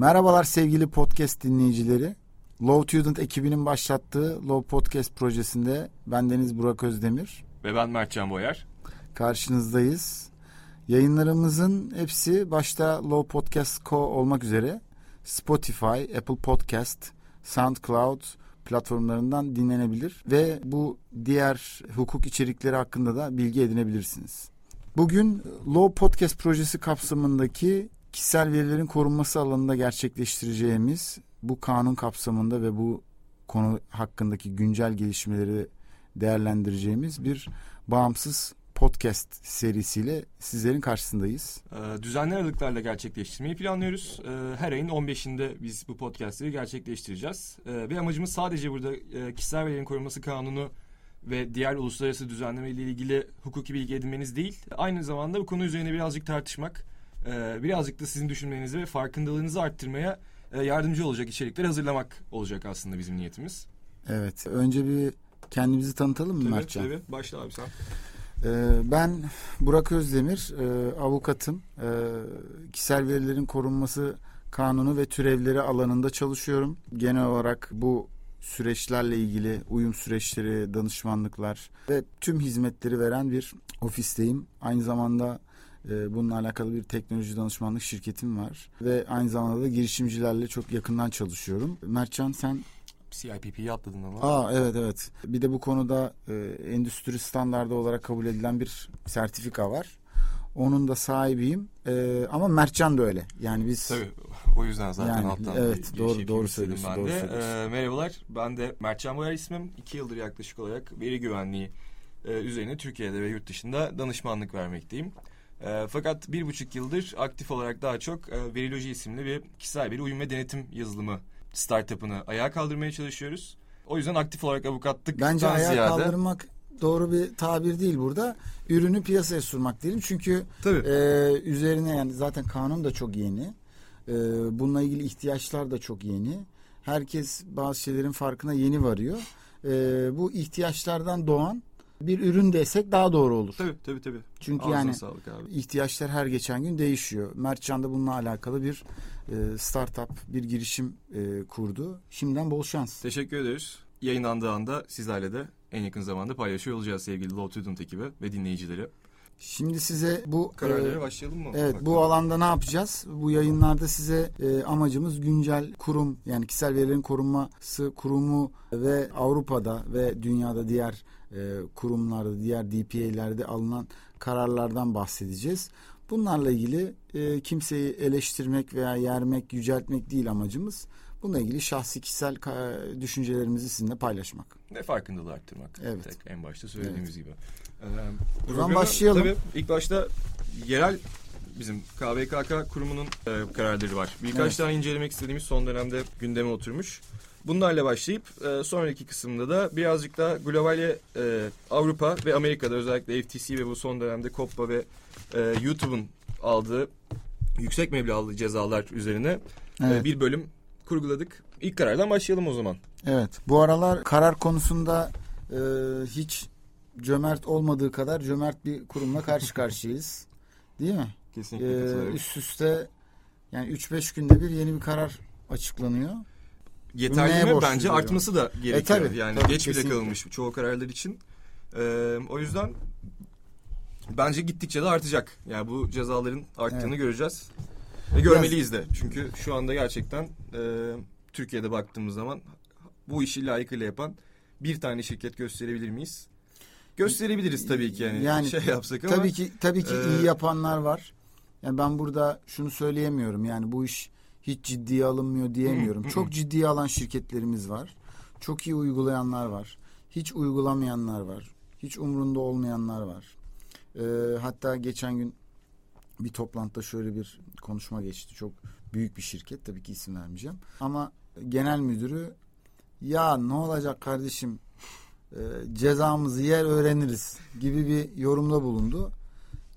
Merhabalar sevgili podcast dinleyicileri. Low Student ekibinin başlattığı Low Podcast projesinde ben Deniz Burak Özdemir. Ve ben Mertcan Boyar. Karşınızdayız. Yayınlarımızın hepsi başta Low Podcast Co olmak üzere Spotify, Apple Podcast, SoundCloud platformlarından dinlenebilir ve bu diğer hukuk içerikleri hakkında da bilgi edinebilirsiniz. Bugün Low Podcast projesi kapsamındaki kişisel verilerin korunması alanında gerçekleştireceğimiz bu kanun kapsamında ve bu konu hakkındaki güncel gelişmeleri değerlendireceğimiz bir bağımsız podcast serisiyle sizlerin karşısındayız. Ee, düzenli aralıklarla gerçekleştirmeyi planlıyoruz. Ee, her ayın 15'inde biz bu podcastleri gerçekleştireceğiz. Ee, ve amacımız sadece burada e, kişisel verilerin korunması kanunu ve diğer uluslararası düzenleme ile ilgili hukuki bilgi edinmeniz değil. Aynı zamanda bu konu üzerine birazcık tartışmak, e, birazcık da sizin düşünmenizi ve farkındalığınızı arttırmaya e, yardımcı olacak içerikler hazırlamak olacak aslında bizim niyetimiz. Evet. Önce bir kendimizi tanıtalım mı tabii, Mertcan? Tabii. Başla abi sen. Ee, ben Burak Özdemir, e, avukatım. E, kişisel verilerin korunması kanunu ve türevleri alanında çalışıyorum. Genel olarak bu süreçlerle ilgili uyum süreçleri, danışmanlıklar ve tüm hizmetleri veren bir ofisteyim. Aynı zamanda bununla alakalı bir teknoloji danışmanlık şirketim var. Ve aynı zamanda da girişimcilerle çok yakından çalışıyorum. Mertcan sen CIPP'yi atladın ama. Aa evet evet. Bir de bu konuda e, endüstri standardı olarak kabul edilen bir sertifika var. Onun da sahibiyim. E, ama Mertcan da öyle. Yani biz Tabii o yüzden zaten Yani, alttan evet, doğru- giriş doğru söylüyorsun, ben doğru de. söylüyorsun. Ee, merhabalar ben de Mertcan Boyar ismim. İki yıldır yaklaşık olarak veri güvenliği e, üzerine Türkiye'de ve yurt dışında danışmanlık vermekteyim. E, fakat bir buçuk yıldır aktif olarak daha çok e, Veriloji isimli bir kişisel veri uyum ve denetim yazılımı startup'ını ayağa kaldırmaya çalışıyoruz. O yüzden aktif olarak avukatlıktan bence ayağa ziyade... kaldırmak doğru bir tabir değil burada. Ürünü piyasaya sürmek diyelim. Çünkü Tabii. e, üzerine yani zaten kanun da çok yeni. E, bununla ilgili ihtiyaçlar da çok yeni. Herkes bazı şeylerin farkına yeni varıyor. E, bu ihtiyaçlardan doğan bir ürün desek daha doğru olur. Tabii tabii tabii. Çünkü Ağzına yani sağlık abi. ihtiyaçlar her geçen gün değişiyor. Mertcan da bununla alakalı bir e, startup, bir girişim e, kurdu. Şimdiden bol şans. Teşekkür ederiz. Yayınlandığı anda sizlerle de en yakın zamanda paylaşıyor olacağız sevgili Law Student ekibi ve dinleyicileri. Şimdi size bu Kararlara e, başlayalım mı? Evet bu alanda ne yapacağız? Bu yayınlarda size e, amacımız güncel kurum yani kişisel verilerin korunması kurumu ve Avrupa'da ve dünyada diğer e, kurumlarda, diğer DPA'lerde alınan kararlardan bahsedeceğiz. Bunlarla ilgili e, kimseyi eleştirmek veya yermek, yüceltmek değil amacımız. Bununla ilgili şahsi kişisel düşüncelerimizi sizinle paylaşmak. Ve farkındalığı arttırmak. Evet. Tek, en başta söylediğimiz gibi. Ee, programı başlayalım. Tabii ilk başta yerel bizim KVKK kurumunun e, kararları var. Birkaç Evet. tane incelemek istediğimiz son dönemde gündeme oturmuş. Bunlarla başlayıp e, sonraki kısımda da birazcık daha globale e, Avrupa ve Amerika'da özellikle FTC ve bu son dönemde COPPA ve e, YouTube'un aldığı yüksek meblağlı cezalar üzerine e, Evet. bir bölüm kurguladık. İlk karardan başlayalım o zaman. Evet. Bu aralar karar konusunda e, hiç cömert olmadığı kadar cömert bir kurumla karşı karşıyayız. Değil mi? Kesinlikle E, katılıyorum. üst üste yani 3-5 günde bir yeni bir karar açıklanıyor. Yeterli mi? Bence artması da gerekiyor. E, tabii, yani tabii, geç bile kesinlikle. kalınmış çoğu kararlar için. Ee, o yüzden bence gittikçe de artacak. Yani bu cezaların arttığını Evet. göreceğiz. Ve görmeliyiz de. Çünkü şu anda gerçekten e, Türkiye'de baktığımız zaman bu işi layıkıyla yapan bir tane şirket gösterebilir miyiz? Gösterebiliriz tabii ki yani, Yani şey yapsak ama. Tabii ki tabii ki e, iyi yapanlar var. Yani ben burada şunu söyleyemiyorum. Yani bu iş hiç ciddiye alınmıyor diyemiyorum. Çok ciddiye alan şirketlerimiz var. Çok iyi uygulayanlar var. Hiç uygulamayanlar var. Hiç umrunda olmayanlar var. Ee, hatta geçen gün bir toplantıda şöyle bir konuşma geçti. Çok büyük bir şirket. Tabii ki isim vermeyeceğim. Ama genel müdürü ya ne olacak kardeşim e, cezamızı yer öğreniriz gibi bir yorumda bulundu.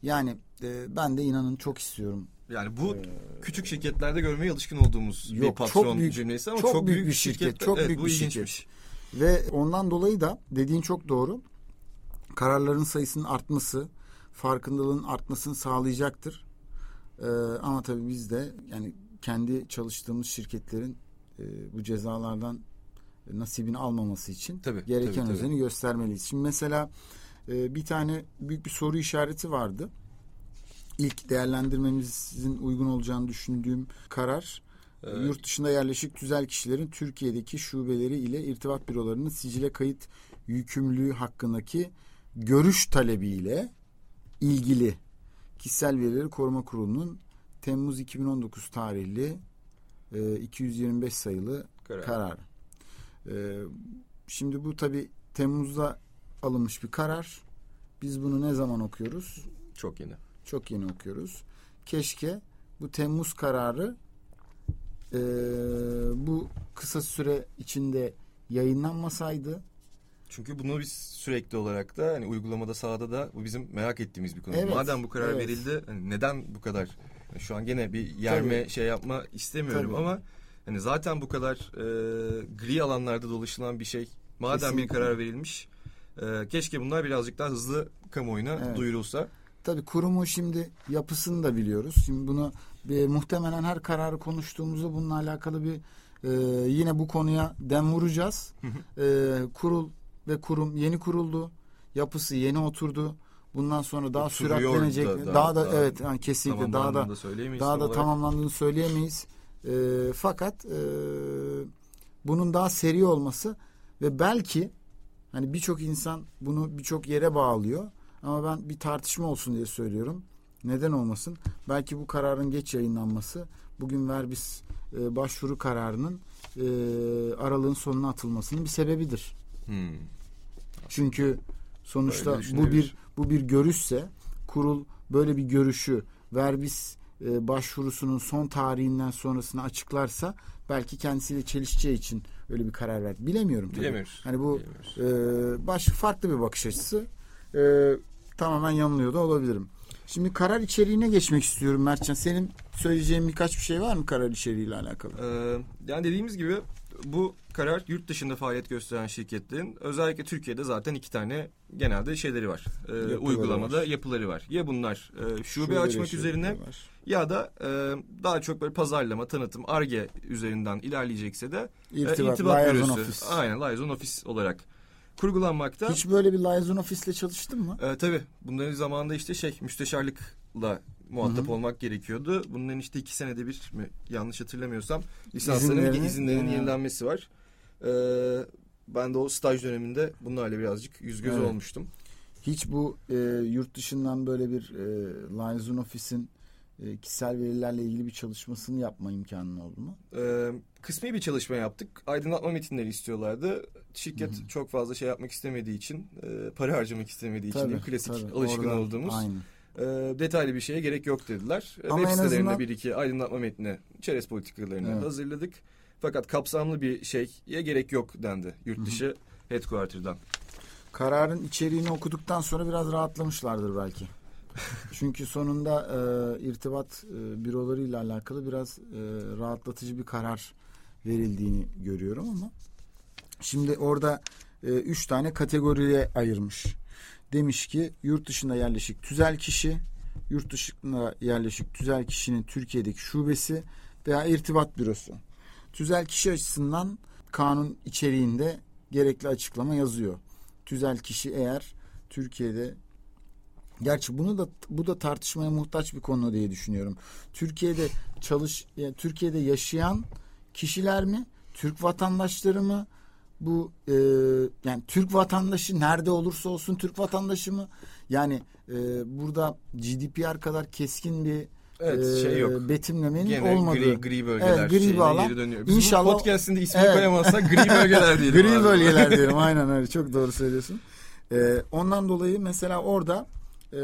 Yani e, ben de inanın çok istiyorum. Yani bu Ee, küçük şirketlerde görmeye alışkın olduğumuz bir Yok, patron çok büyük- cümlesi ama çok çok, büyük büyük, bir şirket, şirkette- çok evet, büyük bir ilginçmiş. Ve ondan dolayı da dediğin çok doğru. Kararların sayısının artması, farkındalığın artmasını sağlayacaktır. Ee, ama tabii biz de yani kendi çalıştığımız şirketlerin e, bu cezalardan nasibini almaması için Tabii, gereken tabii, tabii. özeni göstermeliyiz. Şimdi mesela e, bir tane büyük bir soru işareti vardı. İlk değerlendirmemizin uygun olacağını düşündüğüm karar Evet. yurt dışında yerleşik tüzel kişilerin Türkiye'deki şubeleri ile irtibat bürolarının sicile kayıt yükümlülüğü hakkındaki görüş talebiyle ilgili Kişisel Verileri Koruma Kurulu'nun Temmuz 2019 tarihli e, 225 sayılı Karar. karar. E, şimdi bu tabi Temmuz'da alınmış bir karar. Biz bunu ne zaman okuyoruz? Çok yeni. Çok yeni okuyoruz. Keşke bu Temmuz kararı e, bu kısa süre içinde yayınlanmasaydı. Çünkü bunu biz sürekli olarak da hani uygulamada sahada da bu bizim merak ettiğimiz bir konu. Evet, Madem bu karar evet. verildi hani neden bu kadar yani şu an gene bir yerme Tabii. şey yapma istemiyorum Tabii. ama hani zaten bu kadar e, gri alanlarda dolaşılan bir şey. Madem Kesinlikle. bir karar verilmiş e, keşke bunlar birazcık daha hızlı kamuoyuna Evet. duyurulsa. Tabii kurumun şimdi yapısını da biliyoruz. Şimdi bunu bir, muhtemelen her kararı konuştuğumuzda bununla alakalı bir e, yine bu konuya dem vuracağız. E, kurul ve kurum yeni kuruldu. Yapısı yeni oturdu. Bundan sonra daha Oturuyor süratlenecek. da- daha, daha- da daha evet yani kesinlikle daha da daha da olarak. tamamlandığını söyleyemeyiz. E, fakat e, bunun daha seri olması ve belki hani birçok insan bunu birçok yere bağlıyor ama ben bir tartışma olsun diye söylüyorum. Neden olmasın? Belki bu kararın geç yayınlanması bugün Verbis e, başvuru kararının e, aralığın sonuna atılmasının bir sebebidir. Hmm. Çünkü sonuçta bu bir bu bir görüşse kurul böyle bir görüşü Verbis e, başvurusunun son tarihinden sonrasını açıklarsa belki kendisiyle çelişeceği için öyle bir karar verdi. Bilemiyorum tabii. Bilemiyoruz. Hani bu Bilemiyoruz. e, baş farklı bir bakış açısı. E, tamamen yanılıyor da olabilirim. Şimdi karar içeriğine geçmek istiyorum Mertcan. Senin söyleyeceğin birkaç bir şey var mı karar içeriğiyle alakalı? Ee, yani dediğimiz gibi bu karar yurt dışında faaliyet gösteren şirketlerin özellikle Türkiye'de zaten iki tane genelde şeyleri var. Yapıları uygulamada var. yapıları var. Ya bunlar e, şube, Şube açmak üzerine var. ya da e, daha çok böyle pazarlama, tanıtım, arge üzerinden ilerleyecekse de e, İrtibat, irtibat liaison bürosu. office. Aynen liaison office olarak kurgulanmakta. Hiç böyle bir liaison office'le çalıştın mı? E, tabii bunların zamanında işte şey müsteşarlıkla muhatap Hı hı. olmak gerekiyordu. Bunların işte iki senede bir mi yanlış hatırlamıyorsam lisansların İzinlerini- izinlerin Yani- yenilenmesi var. Ee, ben de o staj döneminde bunlarla birazcık yüz göz Evet. olmuştum. Hiç bu e, yurt dışından böyle bir e, liaison office'in e, kişisel verilerle ilgili bir çalışmasını yapma imkanın oldu mu? Ee, kısmi bir çalışma yaptık. Aydınlatma metinleri istiyorlardı. Şirket Hı hı. çok fazla şey yapmak istemediği için, e, para harcamak istemediği için diyeyim, klasik tabii. alışkın Oradan- olduğumuz Aynı. E, detaylı bir şeye gerek yok dediler. E, Ama Web en sitelerinde azından- bir iki aydınlatma metni, çerez politikalarını Evet. hazırladık. Fakat kapsamlı bir şeye gerek yok dendi yurt dışı headquarter'dan. Kararın içeriğini okuduktan sonra biraz rahatlamışlardır belki. Çünkü sonunda e, irtibat e, bürolarıyla alakalı biraz e, rahatlatıcı bir karar verildiğini görüyorum ama şimdi orada e, üç tane kategoriye ayırmış. Demiş ki yurt dışında yerleşik tüzel kişi, yurt dışında yerleşik tüzel kişinin Türkiye'deki şubesi veya irtibat bürosu. Tüzel kişi açısından kanun içeriğinde gerekli açıklama yazıyor. Tüzel kişi eğer Türkiye'de Gerçi bunu da bu da tartışmaya muhtaç bir konu diye düşünüyorum. Türkiye'de çalış yani Türkiye'de yaşayan kişiler mi? Türk vatandaşları mı? Bu e, yani Türk vatandaşı nerede olursa olsun Türk vatandaşı mı? Yani e, burada GDPR kadar keskin bir Evet e, şey yok. betimlemenin Gene olmadığı. gri, gri bölgeler Evet, gri alan. geri dönüyor. Biz İnşallah- bu podcast'in de ismini Evet. koyamazsak gri bölgeler diyelim. Gri abi. bölgeler diyelim aynen öyle çok doğru söylüyorsun. Ee, ondan dolayı mesela orada e,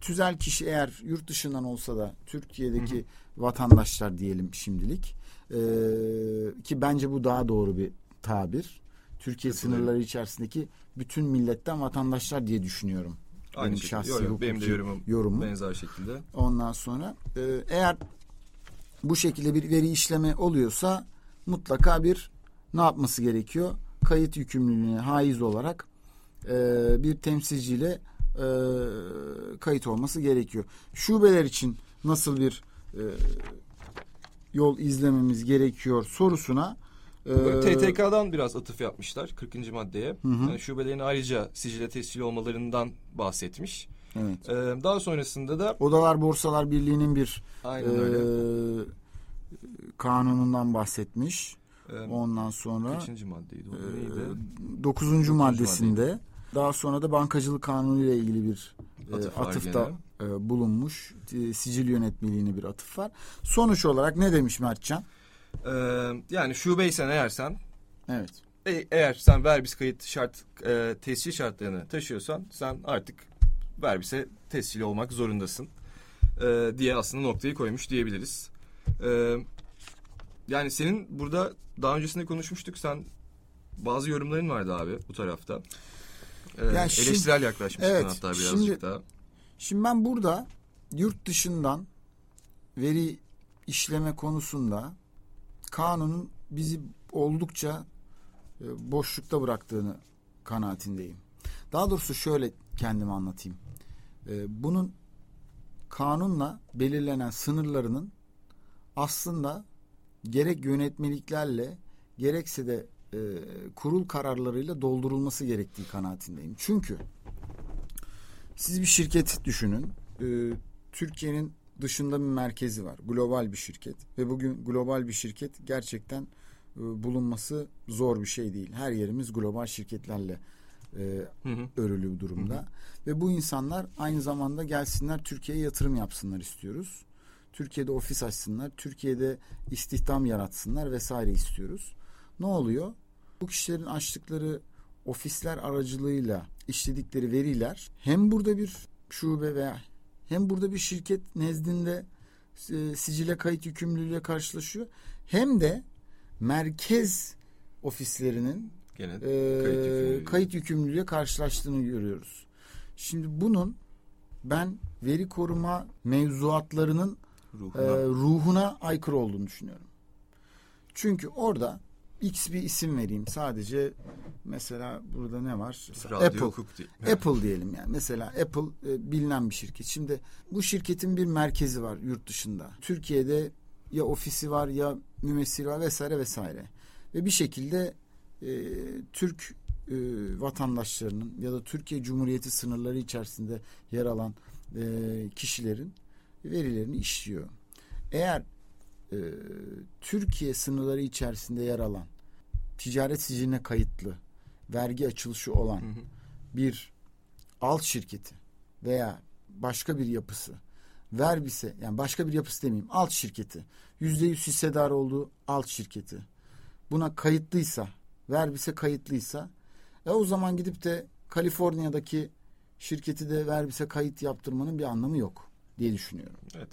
tüzel kişi eğer yurt dışından olsa da Türkiye'deki vatandaşlar diyelim şimdilik Ee, ki bence bu daha doğru bir tabir. Türkiye sınırları içerisindeki bütün milletten vatandaşlar diye düşünüyorum. Aynı Benim şekilde. şahsi Yok, yok, benim de yorumum yorumum. benzer şekilde. Ondan sonra e, eğer bu şekilde bir veri işleme oluyorsa mutlaka bir ne yapması gerekiyor? Kayıt yükümlülüğüne haiz olarak e, bir temsilciyle e, kayıt olması gerekiyor. Şubeler için nasıl bir e, yol izlememiz gerekiyor sorusuna Böyle e, TTK'dan biraz atıf yapmışlar 40. maddeye. Hı hı. Yani şubelerin ayrıca sicile tescil olmalarından bahsetmiş. evet. Ee, daha sonrasında da Odalar Borsalar Birliği'nin bir aynen öyle. e, kanunundan bahsetmiş. Ee, Ondan sonra kaçıncı maddeydi o? e, Neydi? 9. maddesinde daha sonra da bankacılık kanunu ile ilgili bir e, Atıf var atıfta e, bulunmuş. E, sicil yönetmeliğine bir atıf var. Sonuç olarak ne demiş Mertcan? Ee, yani şubeysen eğer sen Evet. e- eğer sen verbis kayıt şart e, tescil şartlarını taşıyorsan sen artık verbise tescil olmak zorundasın e, diye aslında noktayı koymuş diyebiliriz. E, yani senin burada daha öncesinde konuşmuştuk sen bazı yorumların vardı abi bu tarafta. E, Yani şimdi- eleştirel yaklaşmıştın Evet, hatta birazcık şimdi- daha. Şimdi ben burada yurt dışından veri işleme konusunda kanunun bizi oldukça e, boşlukta bıraktığını kanaatindeyim. Daha doğrusu şöyle kendimi anlatayım. E, Bunun kanunla belirlenen sınırlarının aslında gerek yönetmeliklerle gerekse de e, kurul kararlarıyla doldurulması gerektiği kanaatindeyim. Çünkü siz bir şirket düşünün. Türkiye'nin dışında bir merkezi var. Global bir şirket. Ve bugün global bir şirket gerçekten e, bulunması zor bir şey değil. Her yerimiz global şirketlerle e, Hı hı. örülü bir durumda. Ve bu insanlar aynı zamanda gelsinler Türkiye'ye yatırım yapsınlar istiyoruz. Türkiye'de ofis açsınlar, Türkiye'de istihdam yaratsınlar vesaire istiyoruz. Ne oluyor? Bu kişilerin açtıkları ofisler aracılığıyla işledikleri veriler hem burada bir şube veya hem burada bir şirket nezdinde e, sicile kayıt yükümlülüğüyle karşılaşıyor hem de merkez ofislerinin Gene e, kayıt yükümlülüğü. kayıt yükümlülüğüyle karşılaştığını görüyoruz. Şimdi bunun ben veri koruma mevzuatlarının ruhuna. e, ruhuna aykırı olduğunu düşünüyorum. Çünkü orada X bir isim vereyim. Sadece mesela burada ne var? Mesela Radyo Apple. hukuk değil. Apple diyelim yani. Mesela Apple e, bilinen bir şirket. Şimdi bu şirketin bir merkezi var yurt dışında. Türkiye'de ya ofisi var ya mümessili var vesaire vesaire. Ve bir şekilde e, Türk e, vatandaşlarının ya da Türkiye Cumhuriyeti sınırları içerisinde yer alan e, kişilerin verilerini işliyor. Eğer e, Türkiye sınırları içerisinde yer alan ticaret siciline kayıtlı vergi açılışı olan Hı hı. bir alt şirketi veya başka bir yapısı verbise yani başka bir yapısı demeyeyim alt şirketi yüzde yüz hissedar olduğu alt şirketi buna kayıtlıysa verbise kayıtlıysa e o zaman gidip de Kaliforniya'daki şirketi de verbise kayıt yaptırmanın bir anlamı yok diye düşünüyorum. Evet.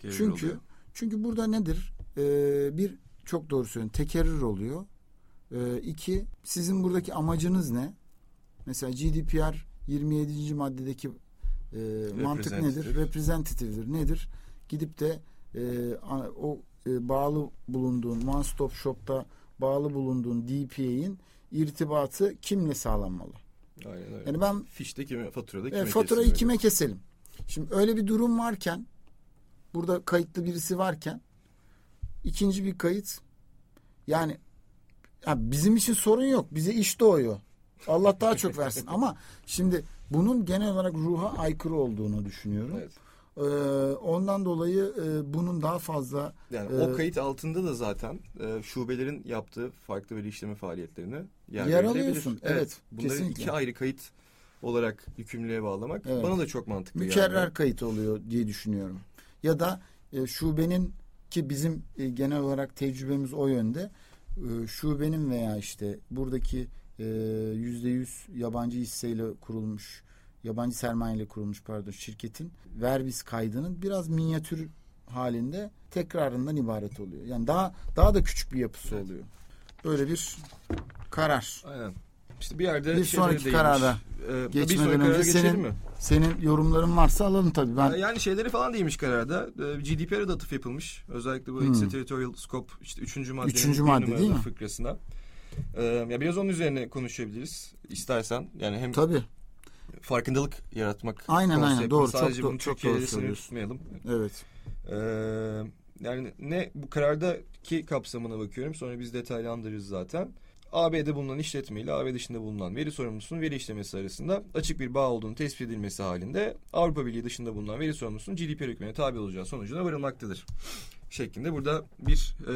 Çünkü oluyor. çünkü burada nedir? Ee, bir çok doğru söylüyorsun. Tekerrür oluyor. Ee, iki sizin buradaki amacınız ne? Mesela GDPR 27. maddedeki e, mantık nedir? Representative. Representative'dir. Nedir? Gidip de e, o e, bağlı bulunduğun one stop shop'ta bağlı bulunduğun DPA'in irtibatı kimle sağlanmalı? Aynen öyle. Yani ben Fişte kime, faturada kime e, faturayı kesilmeli? kime keselim? Şimdi öyle bir durum varken burada kayıtlı birisi varken ikinci bir kayıt yani ya bizim için sorun yok. Bize iş doğuyor. Allah daha çok versin. Ama şimdi bunun genel olarak ruha aykırı olduğunu düşünüyorum. Evet. Ee, ondan dolayı e, bunun daha fazla Yani Ee, o kayıt altında da zaten e, şubelerin yaptığı farklı veri işleme faaliyetlerine yer, Yer alıyorsun. Evet, Bunları kesinlikle. iki ayrı kayıt olarak yükümlülüğe bağlamak Evet. bana da çok mantıklı mükerrer geldi. kayıt oluyor diye düşünüyorum. Ya da e, şubenin ki bizim e, genel olarak tecrübemiz o yönde. E, şubenin veya işte buradaki e, yüzde yüz yabancı hisseyle kurulmuş, yabancı sermayeyle kurulmuş pardon şirketin verbis kaydının biraz minyatür halinde tekrarından ibaret oluyor. Yani daha daha da küçük bir yapısı Evet. oluyor. Böyle bir karar. Aynen. İşte bir yerde Bir sonraki karara Ee, bir geçmeden önce senin- mi? Senin yorumların varsa alalım tabii. Ben Yani şeyleri falan değilmiş kararda. Ee, GDPR'e de atıf yapılmış. Özellikle bu Hmm. Extraterritorial Scope işte üçüncü maddenin Üçüncü madde değil mi? fıkrasına. Ee, ya biraz onun üzerine konuşabiliriz istersen. Yani hem tabii. farkındalık yaratmak Aynen, aynen. Doğru, Sadece çok bunu çok doğru söylüyorsun. Evet. Ee, yani ne bu karardaki kapsamına bakıyorum. Sonra biz detaylandırırız zaten. AB'de bulunan işletme ile AB dışında bulunan veri sorumlusunun veri işlemesi arasında açık bir bağ olduğunu tespit edilmesi halinde Avrupa Birliği dışında bulunan veri sorumlusunun GDPR hükmüne tabi olacağı sonucuna varılmaktadır. Şeklinde burada bir e,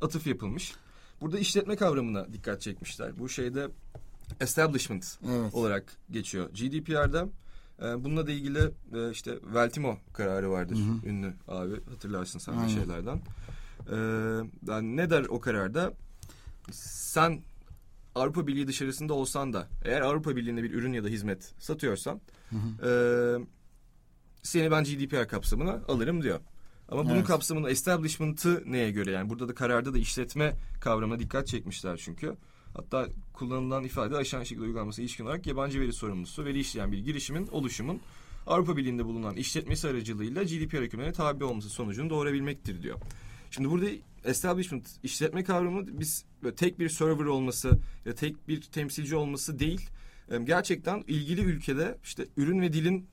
atıf yapılmış. Burada işletme kavramına dikkat çekmişler. Bu şeyde establishment Evet. olarak geçiyor. GDPR'da e, bununla da ilgili e, işte Veltimo kararı vardır. Hı hı. Ünlü abi hatırlarsın sen şeylerden. E, yani ne der o kararda? Sen Avrupa Birliği dışarısında olsan da eğer Avrupa Birliği'nde bir ürün ya da hizmet satıyorsan Hı hı. e, seni ben GDPR kapsamına alırım diyor. Ama bunun Evet. kapsamında establishment'ı neye göre yani burada da kararda da işletme kavramına dikkat çekmişler çünkü. Hatta kullanılan ifade aşağı şekilde uygulanması ilişkin olarak yabancı veri sorumlusu veri işleyen bir girişimin oluşumun Avrupa Birliği'nde bulunan işletmesi aracılığıyla GDPR hükümlerine tabi olması sonucunu doğurabilmektir diyor. Şimdi burada establishment işletme kavramı biz böyle tek bir server olması ya tek bir temsilci olması değil. Gerçekten ilgili ülkede işte ürün ve dilin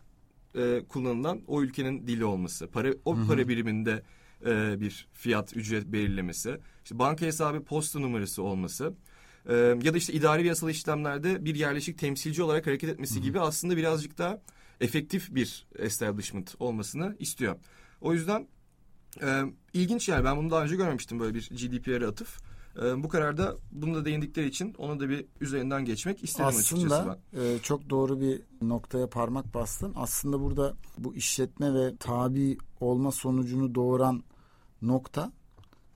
e, kullanılan o ülkenin dili olması, para o Hı hı. para biriminde e, bir fiyat ücret belirlemesi, işte banka hesabı posta numarası olması ya da işte idari ve yasal işlemlerde bir yerleşik temsilci olarak hareket etmesi gibi aslında birazcık daha efektif bir establishment olmasını istiyor. O yüzden e, ilginç yani ben bunu daha önce görmemiştim böyle bir GDPR'e atıf. E, bu kararda bunu da değindikleri için onu da bir üzerinden geçmek istedim açıkçası ben. Aslında e, çok doğru bir noktaya parmak bastın. Aslında burada bu işletme ve tabi olma sonucunu doğuran nokta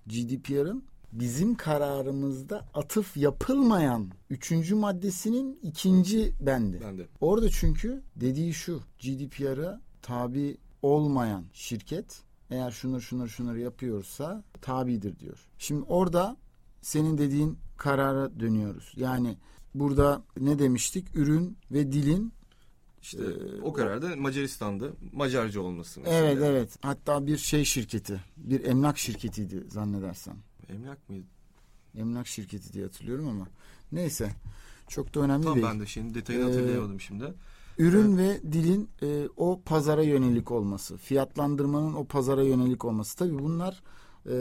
GDPR'ın bizim kararımızda atıf yapılmayan üçüncü maddesinin ikinci bendi. Ben de. Orada çünkü dediği şu GDPR'a tabi olmayan şirket eğer şunları şunları şunları yapıyorsa tabidir diyor. Şimdi orada senin dediğin karara dönüyoruz. Yani burada ne demiştik? Ürün ve dilin İşte Ee, o kararda Macaristan'da Macarca olması. mesela. evet evet hatta bir şey şirketi bir emlak şirketiydi zannedersem. Emlak mıydı? Emlak şirketi diye hatırlıyorum ama neyse çok da önemli Tam değil. ben de şimdi detayını Ee, hatırlayamadım şimdi. Ürün ve dilin e, o pazara yönelik olması, fiyatlandırmanın o pazara yönelik olması. Tabii bunlar e,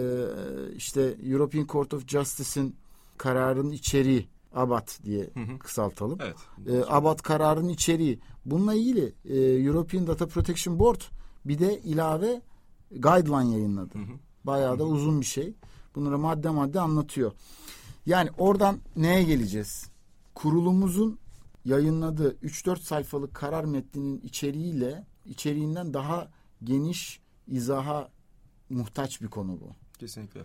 işte European Court of Justice'in kararının içeriği, ABAT diye Hı hı. kısaltalım. Evet. E, ABAT kararının içeriği. Bununla ilgili e, European Data Protection Board bir de ilave guideline yayınladı. Hı hı. Bayağı da uzun bir şey. Bunları madde madde anlatıyor. Yani oradan neye geleceğiz? Kurulumuzun yayınladığı 3-4 sayfalık karar metninin içeriğiyle içeriğinden daha geniş izaha muhtaç bir konu bu. Kesinlikle.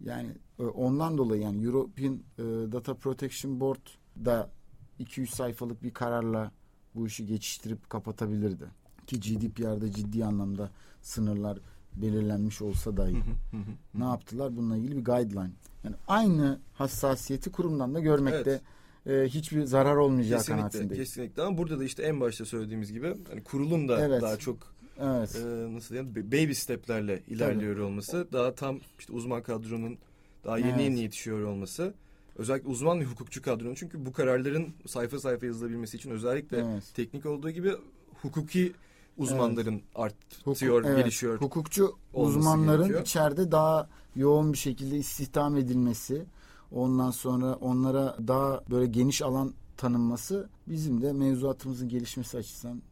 Yani e, ondan dolayı yani European e, Data Protection Board da 200 sayfalık bir kararla bu işi geçiştirip kapatabilirdi. Ki GDPR'da ciddi anlamda sınırlar belirlenmiş olsa dahi. Ne yaptılar? Bununla ilgili bir guideline. Yani aynı hassasiyeti kurumdan da görmekte e, hiçbir zarar olmayacağı Kesinlikle, kanaatindeyim. kesinlikle. Ama burada da işte en başta söylediğimiz gibi hani kurulun da Evet. daha çok Evet. e, nasıl diyeyim baby steplerle ilerliyor olması, daha tam işte uzman kadronun daha yeni Evet. yeni yetişiyor olması. Özellikle uzman ve hukukçu kadronun çünkü bu kararların sayfa sayfa yazılabilmesi için özellikle Evet. teknik olduğu gibi hukuki uzmanların Hukuk- artıyor, evet, gelişiyor. Hukukçu olması uzmanların gerekiyor. içeride daha yoğun bir şekilde istihdam edilmesi, ondan sonra onlara daha böyle geniş alan tanınması bizim de mevzuatımızın gelişmesi açısından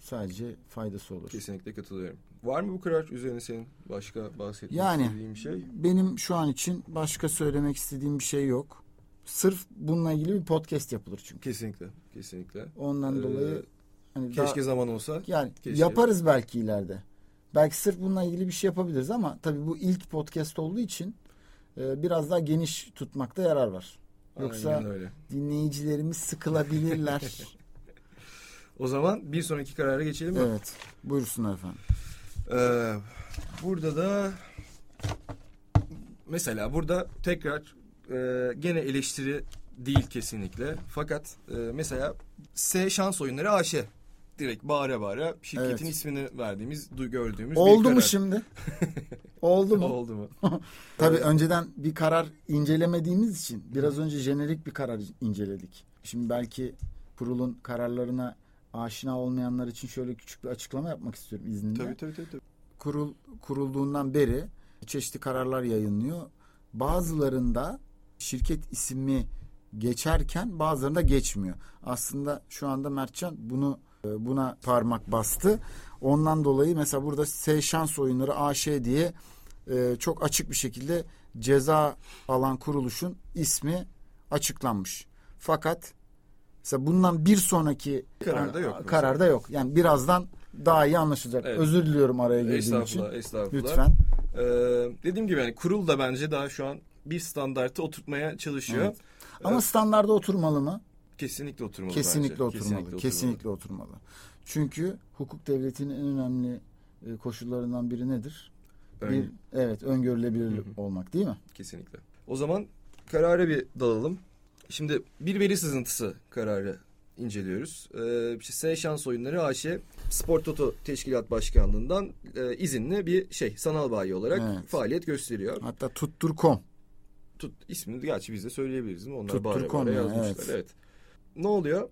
sadece faydası olur. Kesinlikle katılıyorum. Var mı bu karar üzerine senin başka bahsetmek Yani istediğin bir şey? benim şu an için başka söylemek istediğim bir şey yok. Sırf bununla ilgili bir podcast yapılır çünkü. Kesinlikle, kesinlikle. Ondan Ee, dolayı hani Keşke daha- zaman olsa. yani keşke. yaparız belki ileride. Belki sırf bununla ilgili bir şey yapabiliriz ama tabii bu ilk podcast olduğu için e, biraz daha geniş tutmakta yarar var. Yoksa Aynen öyle. dinleyicilerimiz sıkılabilirler. O zaman bir sonraki karara geçelim mi? evet. Buyursunlar efendim. Ee, burada da mesela burada tekrar e, gene eleştiri değil kesinlikle. Fakat e, mesela S şans oyunları AŞ direkt bağıra bağıra şirketin Evet. ismini verdiğimiz, gördüğümüz bir Oldu karar. mu şimdi? Oldu mu? Oldu mu? Tabii Evet. önceden bir karar incelemediğimiz için biraz önce jenerik bir karar inceledik. Şimdi belki kurulun kararlarına aşina olmayanlar için şöyle küçük bir açıklama yapmak istiyorum izninle. Tabii tabii tabii. tabii. Kurul kurulduğundan beri çeşitli kararlar yayınlıyor. Bazılarında şirket ismi geçerken bazılarında geçmiyor. Aslında şu anda Mertcan bunu e, buna parmak bastı. Ondan dolayı mesela burada S Şans Oyunları AŞ diye e, çok açık bir şekilde ceza alan kuruluşun ismi açıklanmış. Fakat mesela bundan bir sonraki Kararda yok mesela. Kararda yok. Yani birazdan daha iyi anlaşılacak. Evet. Özür diliyorum araya girdiğim için. Estağfurullah. Lütfen. Ee, dediğim gibi yani kurul da bence daha şu an bir standartı oturtmaya çalışıyor. Evet. Ama standarda oturmalı mı? Kesinlikle oturmalı Kesinlikle bence. oturmalı. Kesinlikle, oturmalı. Çünkü hukuk devletinin en önemli e, koşullarından biri nedir? Ön- Bir evet öngörülebilir Hı hı. olmak değil mi? Kesinlikle. O zaman karara bir dalalım. Şimdi bir veri sızıntısı kararı inceliyoruz. Ee, işte S Şans Oyunları AŞ Spor Toto Teşkilat Başkanlığı'ndan e, izinli bir şey sanal bayi olarak Evet. faaliyet gösteriyor. Hatta tuttur.com Tut ismini gerçi biz de söyleyebiliriz mi? Onlar Tuttur bağıra bağıra ya, yazmışlar. evet. Evet. Ne oluyor?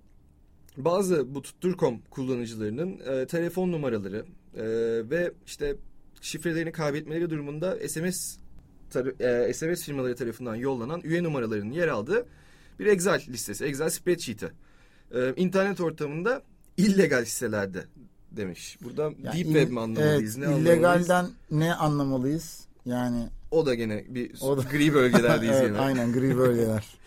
Bazı bu Tuttur.com kullanıcılarının e, telefon numaraları e, ve işte şifrelerini kaybetmeleri durumunda SMS tar- e, SMS firmaları tarafından yollanan üye numaralarının yer aldığı bir Excel listesi, Excel spreadsheet'i. E, internet ortamında illegal hisselerde demiş. Burada Yani deep il- web mi anlamalıyız? Evet, ne anlamalıyız? illegalden ne anlamalıyız? Yani O da gene bir O da- gri bölgelerdeyiz evet, yine. aynen gri bölgeler.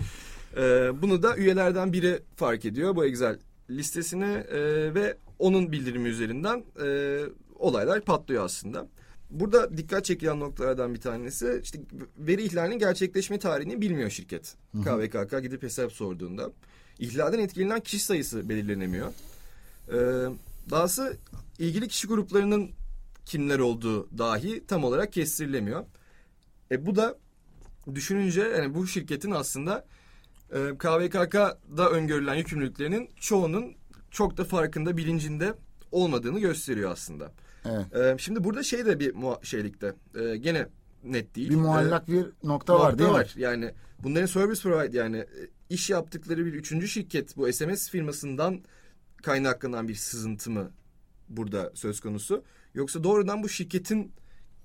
Ee, bunu da üyelerden biri fark ediyor bu Excel listesini e, ve onun bildirimi üzerinden e, olaylar patlıyor aslında. Burada dikkat çekilen noktalardan bir tanesi işte veri ihlalinin gerçekleşme tarihini bilmiyor şirket. KVKK gidip hesap sorduğunda. İhlalden etkilenen kişi sayısı belirlenemiyor. Ee, dahası ilgili kişi gruplarının kimler olduğu dahi tam olarak kestirilemiyor. E bu da düşününce yani bu şirketin aslında e, KVKK'da öngörülen yükümlülüklerinin çoğunun çok da farkında bilincinde olmadığını gösteriyor aslında. Evet. E, şimdi burada şey de bir muha- şeylikte e, gene net değil. Bir muallak bir nokta var Nokta değil var. mi? Yani bunların service provide yani e, iş yaptıkları bir üçüncü şirket bu SMS firmasından kaynaklanan bir sızıntı mı burada söz konusu? Yoksa doğrudan bu şirketin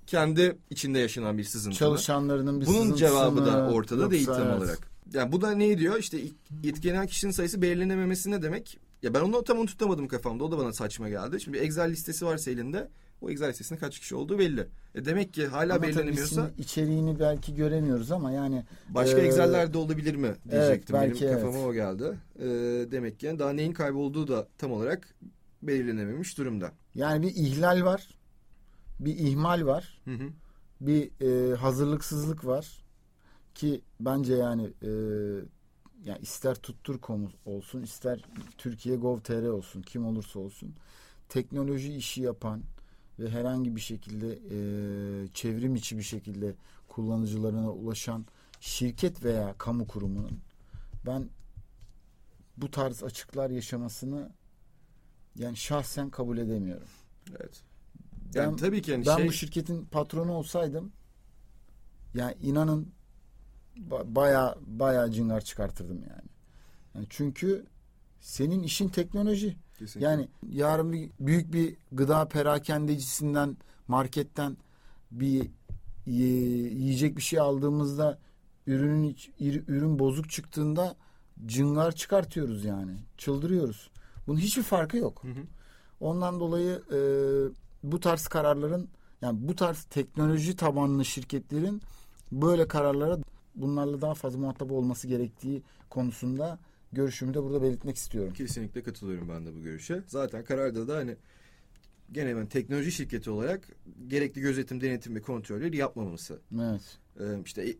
kendi içinde yaşanan bir sızıntı mı? Çalışanlarının bir Bunun sızıntısı cevabı da mı? ortada Yoksa değil tam evet. olarak. Yani bu da ne diyor? İşte yetkilenen kişinin sayısı belirlenememesi ne demek? Ya ben onu tam onu tutamadım kafamda. O da bana saçma geldi. Şimdi Excel listesi varsa elinde. O Excel listesinde kaç kişi olduğu belli. E demek ki hala Ama belirlenemiyorsa içeriğini belki göremiyoruz ama yani başka Ee, Excel'ler de olabilir mi diyecektim. belki Benim evet. kafama o geldi. Ee, demek ki yani daha neyin kaybolduğu da tam olarak belirlenememiş durumda. yani bir ihlal var. Bir ihmal var. Hı hı. bir e, hazırlıksızlık var ki bence yani e, yani ister tuttur.com olsun ister Türkiye Gov.tr olsun kim olursa olsun teknoloji işi yapan ve herhangi bir şekilde e, çevrim içi bir şekilde kullanıcılarına ulaşan şirket veya kamu kurumunun ben bu tarz açıklar yaşamasını yani şahsen kabul edemiyorum. Evet. Yani Ben- tabii ki yani Ben şey bu şirketin patronu olsaydım yani inanın baya baya cingar çıkartırdım yani. yani. Çünkü senin işin teknoloji. Kesinlikle. Yani yarın bir büyük bir gıda perakendecisinden marketten bir ye- yiyecek bir şey aldığımızda ürünün ürün bozuk çıktığında cıngar çıkartıyoruz yani. Çıldırıyoruz. Bunun hiçbir farkı yok. Hı hı. Ondan dolayı e, bu tarz kararların yani bu tarz teknoloji tabanlı şirketlerin böyle kararlara bunlarla daha fazla muhatap olması gerektiği konusunda görüşümü de burada belirtmek istiyorum. Kesinlikle katılıyorum ben de bu görüşe. Zaten kararda da hani gene ben teknoloji şirketi olarak gerekli gözetim, denetim ve kontrolleri yapmaması. Evet. Ee, işte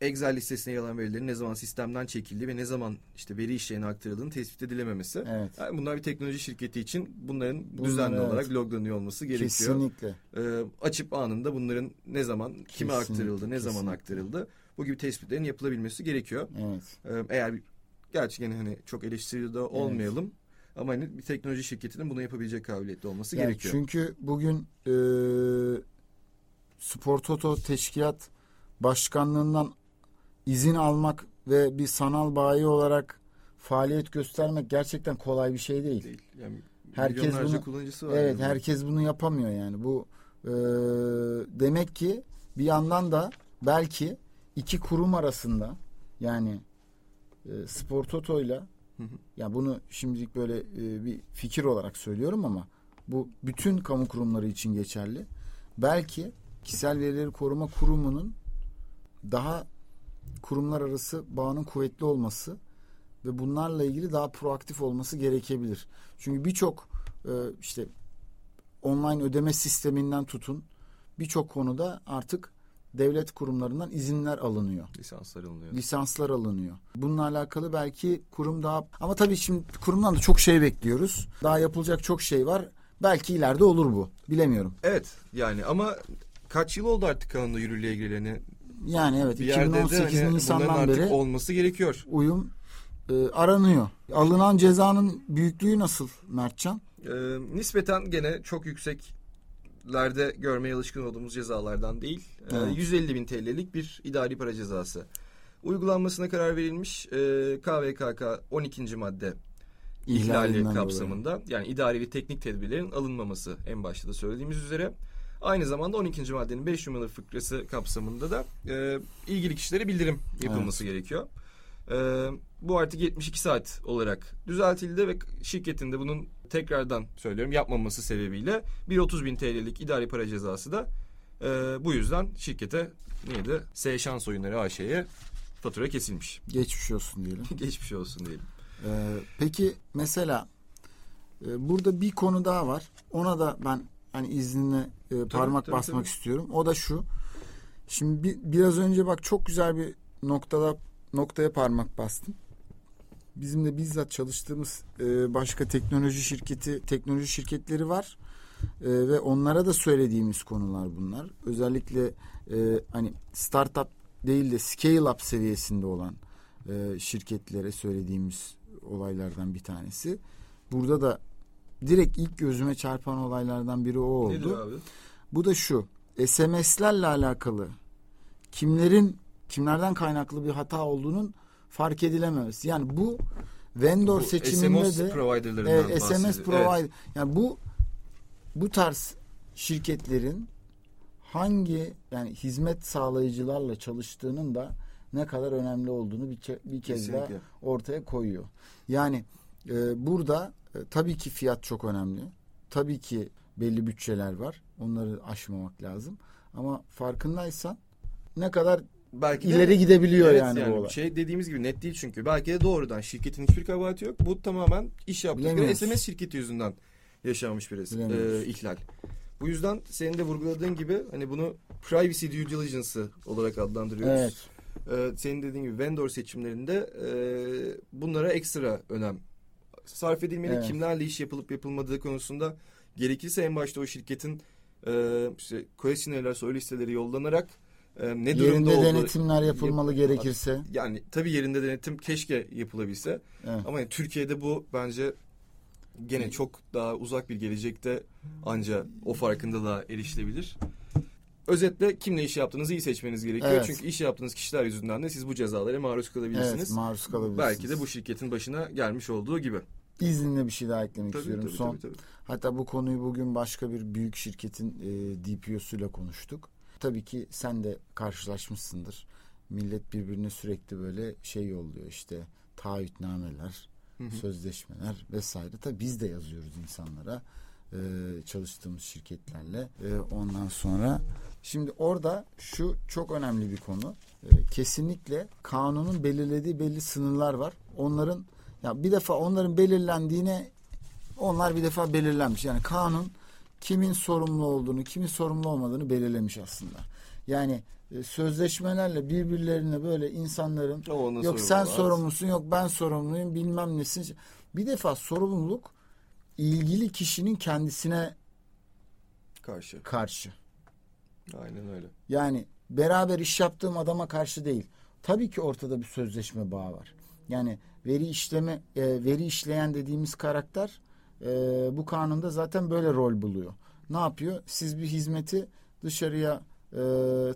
Excel listesine yer alan verilerin ne zaman sistemden çekildiği ve ne zaman işte veri işlerine aktarıldığını tespit edilememesi. Evet. Yani bunlar bir teknoloji şirketi için bunların Bunlar, düzenli evet. olarak loglanıyor olması gerekiyor. Kesinlikle. Ee, açıp anında bunların ne zaman kime Kesinlikle, aktarıldı, ne zaman kesinlikle. aktarıldı bu gibi tespitlerin yapılabilmesi gerekiyor. Evet. Ee, eğer gerçekten hani çok eleştiride olmayalım ama hani bir teknoloji şirketinin bunu yapabilecek kabiliyette olması Yani gerekiyor. çünkü bugün e, Spor Toto Teşkilat Başkanlığından izin almak ve bir sanal bayi olarak faaliyet göstermek gerçekten kolay bir şey değil. Değil. Yani Herkes bunu- kullanıcısı var. Evet yani. herkes bunu yapamıyor yani. Bu e, demek ki bir yandan da belki iki kurum arasında yani e, Spor Hı hı. ya bunu şimdilik böyle e, bir fikir olarak söylüyorum ama bu bütün kamu kurumları için geçerli. Belki kişisel verileri koruma kurumunun daha kurumlar arası bağının kuvvetli olması ve bunlarla ilgili daha proaktif olması gerekebilir. Çünkü birçok e, işte online ödeme sisteminden tutun birçok konuda artık devlet kurumlarından izinler alınıyor. Lisanslar alınıyor. Lisanslar alınıyor. Bununla alakalı belki kurum daha ama tabii şimdi kurumdan da çok şey bekliyoruz. Daha yapılacak çok şey var. Belki ileride olur bu. Bilemiyorum. Evet yani ama kaç yıl oldu artık kanunda yürürlüğe gireleni? Yani evet Bir yerde de 2018 hani Nisan'dan beri olması gerekiyor. uyum e, aranıyor. Alınan cezanın büyüklüğü nasıl Mertcan? Ee, nispeten gene çok yükseklerde görmeye alışkın olduğumuz cezalardan değil. Ee, Evet. 150 bin TL'lik bir idari para cezası. Uygulanmasına karar verilmiş KVKK 12. madde ihlali kapsamında yani idari ve teknik tedbirlerin alınmaması en başta da söylediğimiz üzere. Aynı zamanda 12. maddenin 5 numaralı fıkrası kapsamında da e, ilgili kişilere bildirim yapılması gerekiyor. E, bu artık 72 saat olarak düzeltildi ve şirketin de bunun tekrardan söylüyorum yapmaması sebebiyle 1.30 bin TL'lik idari para cezası da e, bu yüzden şirkete neydi? S Şans Oyunları AŞ'ye fatura kesilmiş. Geçmiş olsun diyelim. Geçmiş olsun diyelim. Ee, peki mesela e, burada bir konu daha var. Ona da ben hani izninle e, parmak tabii, basmak tabii. istiyorum. O da şu. Şimdi bi- biraz önce bak çok güzel bir noktada noktaya parmak bastın. Bizim de bizzat çalıştığımız e, başka teknoloji şirketi teknoloji şirketleri var. E, ve onlara da söylediğimiz konular bunlar. Özellikle e, hani startup değil de scale up seviyesinde olan e, şirketlere söylediğimiz olaylardan bir tanesi. Burada da direkt ilk gözüme çarpan olaylardan biri o Nedir oldu. abi? Bu da şu. SMS'lerle alakalı kimlerin kimlerden kaynaklı bir hata olduğunun fark edilememesi. Yani bu vendor Bu seçiminde SMS de providerlarından Evet, SMS provider. Evet. Yani bu bu tarz şirketlerin hangi yani hizmet sağlayıcılarla çalıştığının da ne kadar önemli olduğunu bir, bir kez daha Kesinlikle. ortaya koyuyor. Yani e, burada e, tabii ki fiyat çok önemli. Tabii ki belli bütçeler var. Onları aşmamak lazım. Ama farkındaysan ne kadar Belki de- ileri gidebiliyor Evet, yani, bu olay. Şey dediğimiz gibi net değil çünkü. Belki de doğrudan şirketin hiçbir kabahati yok. Bu tamamen iş yaptıkları. SMS şirketi yüzünden yaşanmış bir e, ihlal. Bu yüzden senin de vurguladığın gibi hani bunu privacy due diligence'ı olarak adlandırıyoruz. Evet. E, senin dediğin gibi vendor seçimlerinde e, bunlara ekstra önem sarf edilmeli. Evet. Kimlerle iş yapılıp yapılmadığı konusunda gerekirse en başta o şirketin e, işte questionnaire, soru listeleri yollanarak e, ne durumda Yerinde denetimler yapılmalı gerekirse. yani tabii yerinde denetim keşke yapılabilse. Evet. Ama yani Türkiye'de bu bence gene çok daha uzak bir gelecekte anca o farkındalığa erişilebilir. Özetle kimle iş yaptığınızı iyi seçmeniz gerekiyor. Evet. Çünkü iş yaptığınız kişiler yüzünden de siz bu cezalara maruz kalabilirsiniz. Evet, maruz kalabilirsiniz. Belki de bu şirketin başına gelmiş olduğu gibi. İzinle bir şey daha eklemek Tabii, istiyorum. tabii, Son. tabii, tabii. Hatta bu konuyu bugün başka bir büyük şirketin e, DPO'suyla konuştuk. Tabii ki sen de karşılaşmışsındır. Millet birbirine sürekli böyle şey yolluyor işte taahhütnameler, sözleşmeler vesaire. Tabii biz de yazıyoruz insanlara e, çalıştığımız şirketlerle. E, ondan sonra şimdi orada şu çok önemli bir konu. E, kesinlikle kanunun belirlediği belli sınırlar var. Onların ya bir defa onların belirlendiğine onlar bir defa belirlenmiş. Yani kanun kimin sorumlu olduğunu, kimin sorumlu olmadığını belirlemiş aslında. Yani e, sözleşmelerle birbirlerine böyle insanların O yok sen olan. sorumlusun, yok ben sorumluyum, bilmem nesin. Bir defa sorumluluk ilgili kişinin kendisine Karşı. karşı. Aynen öyle. Yani beraber iş yaptığım adama karşı değil. Tabii ki ortada bir sözleşme bağı var. Yani veri işleme, e, veri işleyen dediğimiz karakter e, bu kanunda zaten böyle rol buluyor. Ne yapıyor? Siz bir hizmeti dışarıya e,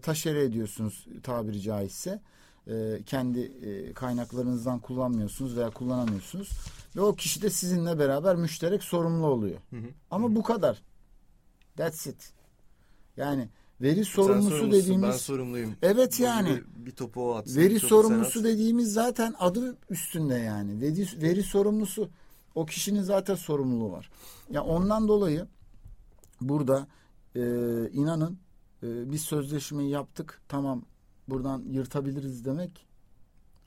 taşere ediyorsunuz tabiri caizse. E, kendi e, kaynaklarınızdan kullanmıyorsunuz veya kullanamıyorsunuz. Ve o kişi de sizinle beraber müşterek sorumlu oluyor. Hı hı. Ama bu kadar. That's it. Yani Veri sorumlusu dediğimiz ben sorumluyum. Evet yani. gibi Bir topu o atsın. veri bir topu sorumlusu dediğimiz zaten adı üstünde yani. Veri, veri sorumlusu o kişinin zaten sorumluluğu var. Ya ondan dolayı burada e, inanın e, biz sözleşmeyi yaptık tamam buradan yırtabiliriz demek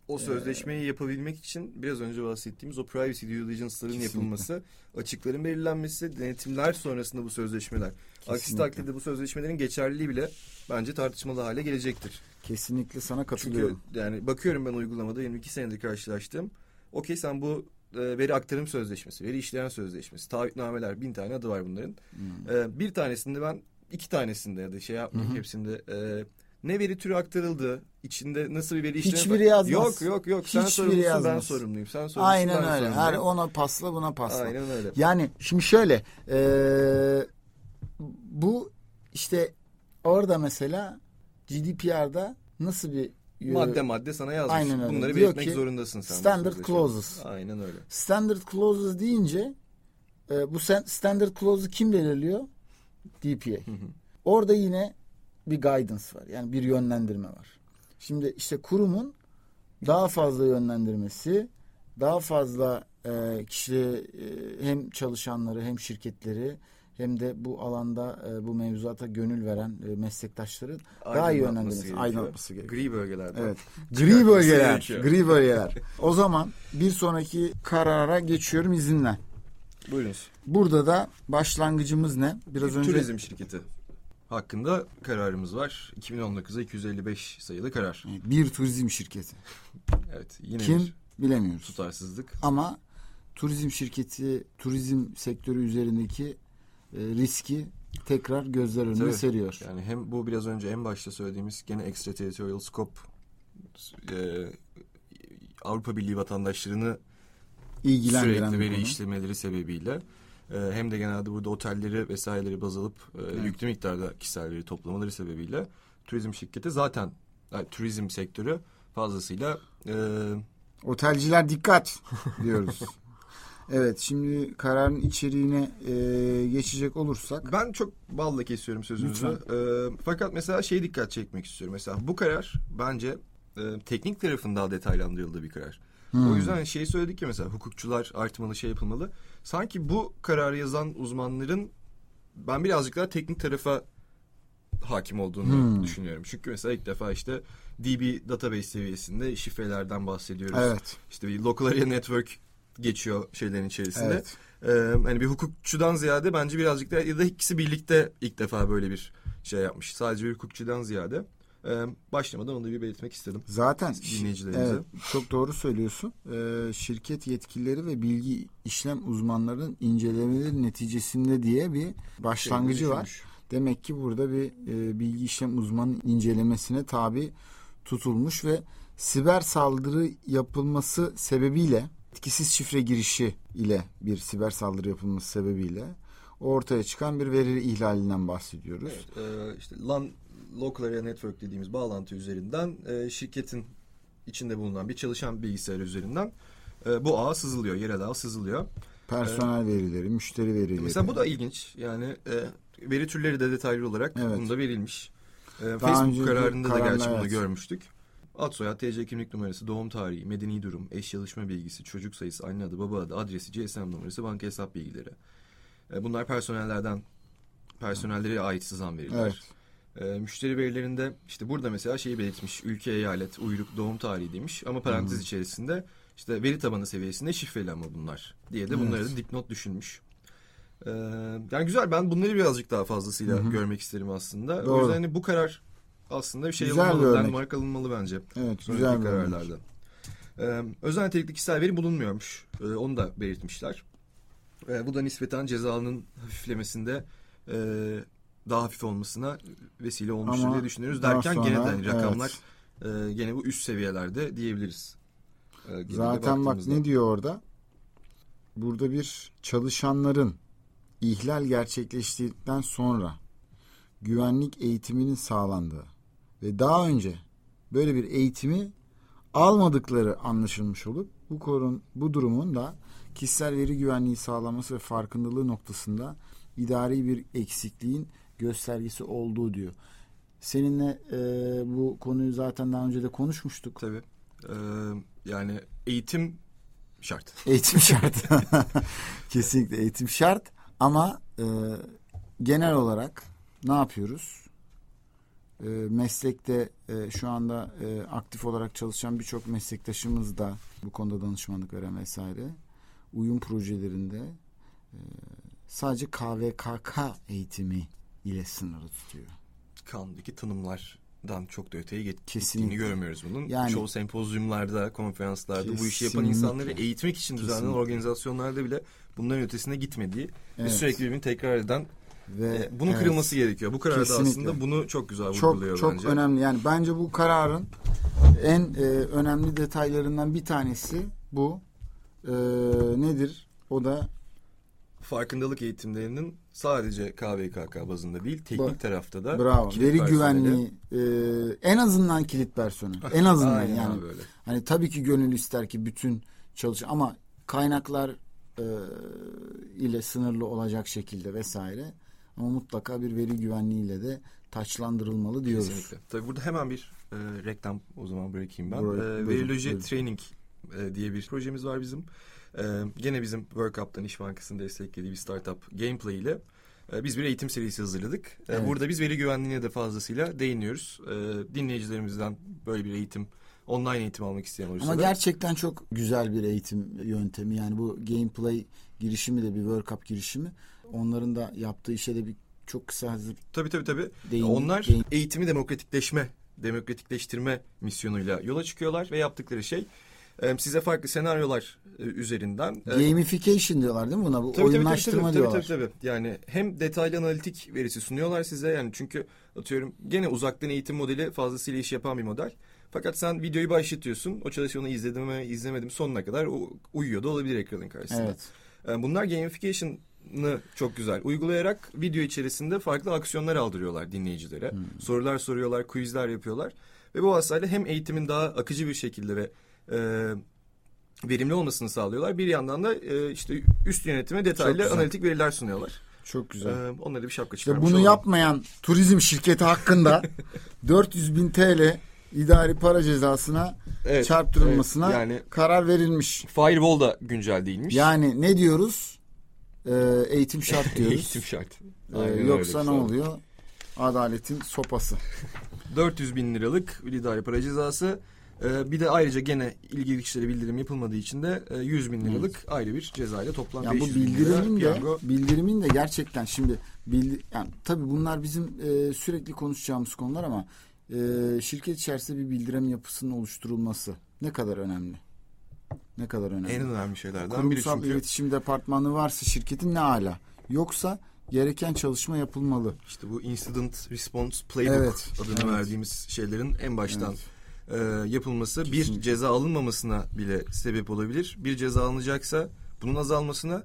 O sözleşmeyi yapabilmek için biraz önce bahsettiğimiz o privacy due diligence'ların yapılması, açıkların belirlenmesi, denetimler sonrasında bu sözleşmeler. Aksi Kesinlikle. takdirde bu sözleşmelerin geçerliliği bile bence tartışmalı hale gelecektir. kesinlikle sana Çünkü katılıyorum. yani bakıyorum ben uygulamada 22 senedir karşılaştım. Okey sen bu veri aktarım sözleşmesi, veri işleyen sözleşmesi, taahhütnameler bin tane adı var bunların. Hmm. E, bir tanesinde ben iki tanesinde ya da şey yapmayayım hepsinde e, ne veri türü aktarıldı, içinde nasıl bir veri işlemi Hiçbiri yazmaz. Yok yok yok sen Hiçbiri sorumlusun ben yazmaz. sorumluyum. Sen sorumlusun Aynen ben öyle. sorumluyum. Her ona pasla buna pasla. Aynen öyle. Yani şimdi şöyle eee, bu işte orada mesela GDPR'da nasıl bir e, Madde madde sana yazmış. Aynen öyle. Bunları Diyor belirtmek ki, zorundasın sen. standard clauses. Aynen öyle. standard clauses deyince e, bu sen- standard clause'u kim belirliyor? DPA. Hı hı. Orada yine bir guidance var. Yani bir yönlendirme var. Şimdi işte kurumun daha fazla yönlendirmesi, daha fazla e, kişi e, hem çalışanları hem şirketleri hem de bu alanda e, bu mevzuata gönül veren e, meslektaşları daha iyi yönlendirmesi, aydınlatması gerekiyor. Gri bölgelerde. Evet. Gri bölgeler. gerekiyor. Gri bölgeler. O zaman bir sonraki karara geçiyorum izinle. Buyurunuz. Burada da başlangıcımız ne? Biraz Bir önce Turizm şirketi hakkında kararımız var. 2019'a 255 sayılı karar. bir turizm şirketi. Evet yine Kim bir bilemiyoruz. tutarsızlık. Ama turizm şirketi turizm sektörü üzerindeki riski tekrar gözler önüne Tabii. seriyor. Yani hem bu biraz önce en başta söylediğimiz gene extraterritorial scope e, Avrupa Birliği vatandaşlarını İlgilendiren sürekli veri konu. işlemeleri sebebiyle e, hem de genelde burada otelleri vesaireleri baz alıp e, Evet. yüklü miktarda kişisel veri toplamaları sebebiyle turizm şirketi zaten yani turizm sektörü fazlasıyla e, Otelciler dikkat diyoruz. Evet şimdi kararın içeriğine e, geçecek olursak ben çok balla kesiyorum sözünüzü. Lütfen. E, fakat mesela şey dikkat çekmek istiyorum. Mesela bu karar bence e, teknik tarafın daha detaylandırıldığı bir karar. Hmm. O yüzden şey söyledik ya mesela hukukçular artmalı şey yapılmalı. Sanki bu kararı yazan uzmanların ben birazcık daha teknik tarafa hakim olduğunu Hmm. düşünüyorum. Çünkü mesela ilk defa işte DB database seviyesinde şifrelerden bahsediyoruz. evet. İşte bir local area network geçiyor şeylerin içerisinde. Evet. Ee, hani bir hukukçudan ziyade bence birazcık da ya da ikisi birlikte ilk defa böyle bir şey yapmış. Sadece bir hukukçudan ziyade. Ee, başlamadan onu da bir belirtmek istedim. Zaten Dinleyicilerimize. evet, çok doğru söylüyorsun. Ee, şirket yetkilileri ve bilgi işlem uzmanlarının incelemeleri neticesinde diye bir başlangıcı Şeyini var. Demek ki burada bir e, bilgi işlem uzmanının incelemesine tabi tutulmuş ve siber saldırı yapılması sebebiyle etkisiz şifre girişi ile bir siber saldırı yapılması sebebiyle ortaya çıkan bir veri ihlalinden bahsediyoruz. Evet, e, işte LAN Local Area Network dediğimiz bağlantı üzerinden e, şirketin içinde bulunan bir çalışan bilgisayar üzerinden e, bu ağa sızılıyor, yerel ağa sızılıyor. Personel verileri, müşteri verileri. Mesela bu da ilginç. Yani e, veri türleri de detaylı olarak Evet. bunda verilmiş. E, önceki Facebook kararında da gerçi bunu evet. görmüştük. Ad soyad, TC kimlik numarası, doğum tarihi, medeni durum, eş çalışma bilgisi, çocuk sayısı, anne adı, baba adı, adresi, GSM numarası, banka hesap bilgileri. E, bunlar personellerden personellere ait sızan veriler. Evet. E, müşteri verilerinde işte burada mesela şeyi belirtmiş. Ülke, eyalet, uyruk, doğum tarihi demiş. Ama parantez içerisinde işte veri tabanı seviyesinde şifreli ama bunlar diye de bunları Evet. da dipnot düşünmüş. E, yani güzel ben bunları birazcık daha fazlasıyla Hı hı. görmek isterim aslında. Doğru. O yüzden hani bu karar aslında bir şey Güzel bir alınmalı, örnek. landmark alınmalı bence. Evet, güzel bir örnek. kararlarda. Ee, özel nitelikli kişisel veri bulunmuyormuş. Ee, onu da belirtmişler. Ee, bu da nispeten cezanın hafiflemesinde e, daha hafif olmasına vesile olmuştur Ama diye düşünüyoruz. Derken sonra, gene de hani evet. rakamlar e, gene bu üst seviyelerde diyebiliriz. Genelde Zaten bak ne diyor orada? Burada bir çalışanların ihlal gerçekleştirdikten sonra güvenlik eğitiminin sağlandığı ve daha önce böyle bir eğitimi almadıkları anlaşılmış olup bu korun bu durumun da kişisel veri güvenliği sağlaması ve farkındalığı noktasında idari bir eksikliğin göstergesi olduğu diyor. seninle e, bu konuyu zaten daha önce de konuşmuştuk. Tabii. Ee, yani eğitim şart. Eğitim şart. Kesinlikle eğitim şart. Ama e, genel olarak ne yapıyoruz? E, meslekte e, şu anda e, aktif olarak çalışan birçok meslektaşımız da bu konuda danışmanlık veren vesaire uyum projelerinde e, sadece KVKK eğitimi ile sınırlı tutuyor. Kanundaki tanımlardan çok da öteye git- Kesinlikle. gittiğini görmüyoruz bunun. Yani- Çoğu sempozyumlarda, konferanslarda bu işi yapan Kesinlikle. insanları eğitmek için düzenlenen Kesinlikle. organizasyonlarda bile bunların ötesine gitmediği ve Evet. sürekli birbirini tekrar eden Ve e, bunun evet. kırılması gerekiyor. Bu karar da aslında bunu çok güzel vurguluyor çok bence. çok önemli. Yani bence bu kararın en e, önemli detaylarından bir tanesi bu. E, nedir? O da Farkındalık eğitimlerinin sadece KVKK bazında değil, teknik Bu- tarafta da bravo. Veri personeli- güvenliği e, en azından kilit personel. En azından Aynen yani. abi öyle. Hani tabii ki gönül ister ki bütün çalış ama kaynaklar e, ile sınırlı olacak şekilde vesaire. Ama mutlaka bir veri güvenliğiyle de taçlandırılmalı diyoruz. Kesinlikle. Tabii burada hemen bir e, reklam o zaman bırakayım ben. Buyur- E, Veriloji buyurun. Training e, diye bir projemiz var bizim. E, gene bizim Work Up'tan İş Bankası'nın desteklediği bir startup Gameplay ile e, biz bir eğitim serisi hazırladık. E, Evet. Burada biz veri güvenliğine de fazlasıyla değiniyoruz. E, dinleyicilerimizden böyle bir eğitim, online eğitim almak isteyen olursa Ama da gerçekten çok güzel bir eğitim yöntemi. Yani bu gameplay girişimi de bir World Cup girişimi. Onların da yaptığı işe de bir çok kısa hazır tabii tabii tabii. değin. Onlar değin- eğitimi demokratikleşme, demokratikleştirme misyonuyla yola çıkıyorlar ve yaptıkları şey size farklı senaryolar üzerinden Gamification diyorlar değil mi buna? Bu Tabii, oyunlaştırma tabii, tabii, diyorlar. Tabii, tabii, tabii. Yani hem detaylı analitik verisi sunuyorlar size yani çünkü atıyorum gene uzaktan eğitim modeli fazlasıyla iş yapan bir model. Fakat sen videoyu başlatıyorsun. O çalışanı izledim mi izlemedim sonuna kadar o uyuyor da olabilir ekranın karşısında. Evet. Bunlar gamification'ı çok güzel uygulayarak video içerisinde farklı aksiyonlar aldırıyorlar dinleyicilere. Hmm. Sorular soruyorlar, quizler yapıyorlar. Ve bu vasıtayla hem eğitimin daha akıcı bir şekilde ve e, verimli olmasını sağlıyorlar. Bir yandan da e, işte üst yönetime detaylı analitik veriler sunuyorlar. Çok güzel. E, onlara bir şapka İşte çıkarmış bunu olalım. yapmayan turizm şirketi hakkında 400 bin TL idari para cezasına Evet, çarptırılmasına evet. yani karar verilmiş. Firewall da güncel değilmiş. Yani ne diyoruz? Ee, eğitim şart diyoruz. Eğitim şart. Ee, Aynen öyle. yoksa ne oluyor? Adaletin sopası. 400 bin liralık bir idari para cezası. E, bir de ayrıca gene ilgili kişilere bildirim yapılmadığı için de e, 100 bin liralık ayrı bir cezayla toplam Ya bu 500 bin lira bildirimin de piyango. bildirimin de gerçekten şimdi bildi, yani tabii bunlar bizim e, sürekli konuşacağımız konular ama e, şirket içerisinde bir bildirim yapısının oluşturulması ne kadar önemli? Ne kadar önemli? En önemli şeylerden biri Kurumsal çünkü iletişim departmanı varsa şirketin ne ala. Yoksa gereken çalışma yapılmalı. işte bu incident response playbook Evet, adını evet. verdiğimiz şeylerin en baştan Evet. e, yapılması bir Kesinlikle. ceza alınmamasına bile sebep olabilir. Bir ceza alınacaksa bunun azalmasına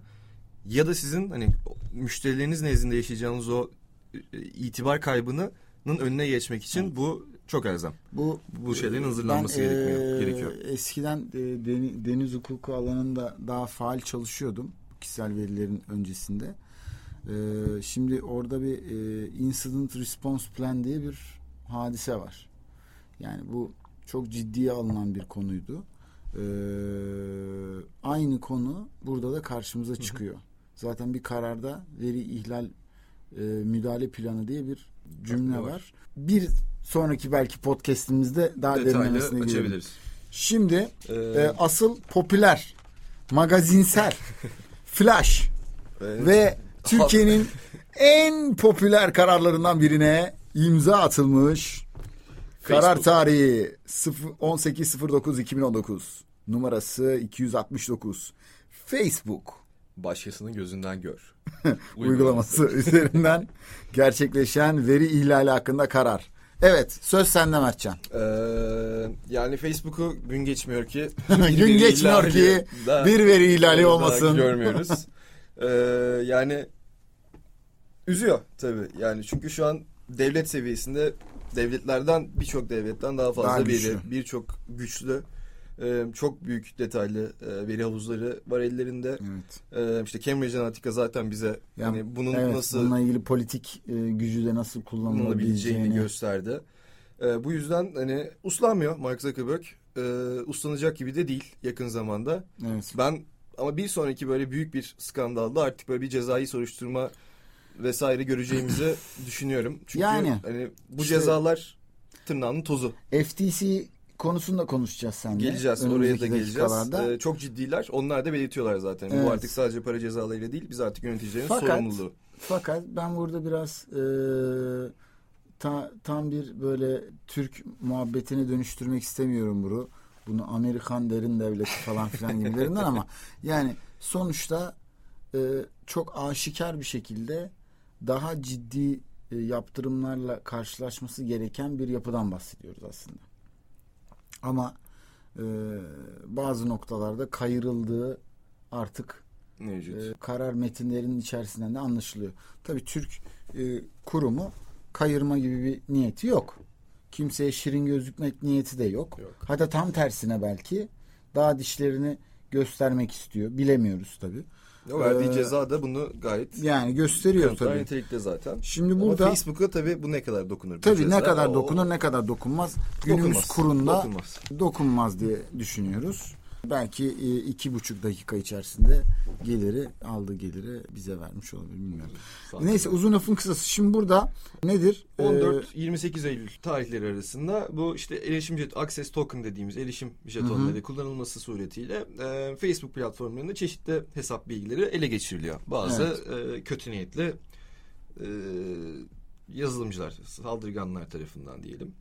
ya da sizin hani müşterileriniz nezdinde yaşayacağınız o e, itibar kaybının önüne geçmek için bu çok elzem. Bu Bu şeylerin hazırlanması ben, gerekmiyor- e, gerekiyor. Eskiden e, deni- deniz hukuku alanında daha faal çalışıyordum. Kişisel verilerin öncesinde. E, şimdi orada bir e, incident response plan diye bir hadise var. Yani bu çok ciddiye alınan bir konuydu. E, aynı konu burada da karşımıza çıkıyor. Zaten bir kararda veri ihlal e, müdahale planı diye bir cümle Var. var. Bir sonraki belki podcast'imizde daha Detaylı derinlemesine girelim. açabiliriz. Şimdi Ee, e, asıl popüler, magazinsel, flash evet. ve Türkiye'nin en popüler kararlarından birine imza atılmış. Karar Facebook. tarihi 18.09.2019 numarası 269 Facebook başkasının gözünden gör. uygulaması üzerinden gerçekleşen veri ihlali hakkında karar. Evet söz sende Mertcan. Ee, yani Facebook'u gün geçmiyor ki Gün geçmiyor ki bir veri ihlali olmasın. görmüyoruz. Ee, yani üzüyor tabii. Yani çünkü şu an devlet seviyesinde devletlerden birçok devletten daha fazla Daha güçlü. birçok güçlü E, çok büyük detaylı e, veri havuzları var ellerinde. Evet. E, işte Cambridge Analytica zaten bize Yani, hani bunun evet, nasıl bununla ilgili politik e, gücü de nasıl kullanılabileceğini kullanılabileceğini gösterdi. E, bu yüzden hani uslanmıyor Mark Zuckerberg. E, uslanacak gibi de değil yakın zamanda. Evet. Ben ama bir sonraki böyle büyük bir skandalda artık böyle bir cezai soruşturma vesaire göreceğimizi düşünüyorum. Çünkü Yani, hani bu işte- cezalar tırnağının tozu. FTC konusunda konuşacağız seninle. Geleceğiz oraya da önümüzdeki geleceğiz. Ee, çok ciddiler. Onlar da belirtiyorlar zaten. Evet. Bu artık sadece para cezalarıyla değil biz artık yöneticilerin Fakat- sorumluluğu. Fakat ben burada biraz e, ta- tam bir böyle Türk muhabbetine dönüştürmek istemiyorum bunu. Bunu Amerikan derin devleti falan filan gibilerinden ama yani sonuçta e, çok aşikar bir şekilde daha ciddi e, yaptırımlarla karşılaşması gereken bir yapıdan bahsediyoruz aslında. Ama e, bazı noktalarda kayırıldığı artık Mevcut. e, karar metinlerinin içerisinden de anlaşılıyor. Tabii Türk e, kurumu kayırma gibi bir niyeti yok. Kimseye şirin gözükmek niyeti de yok. Yok. Hatta tam tersine belki daha dişlerini göstermek istiyor. Bilemiyoruz tabii. O verdiği ee, ceza da bunu gayet Yani gösteriyor tabii. nitelikte zaten. Şimdi Ama burada Facebook'a tabii bu ne kadar dokunur? tabii ceza? ne kadar O- dokunur ne kadar dokunmaz. Günümüz Dokunmaz. kurunda Dokunmaz. dokunmaz diye düşünüyoruz. Belki e, iki buçuk dakika içerisinde geliri aldığı geliri bize vermiş olabilir bilmiyorum. Sanki. Neyse uzun lafın kısası. Şimdi burada nedir? Ee, 14-28 Eylül tarihleri arasında bu işte erişim jet access token dediğimiz erişim jetonları kullanılması suretiyle e, Facebook platformlarında çeşitli hesap bilgileri ele geçiriliyor. Bazı e, kötü niyetli e, yazılımcılar, saldırganlar tarafından diyelim.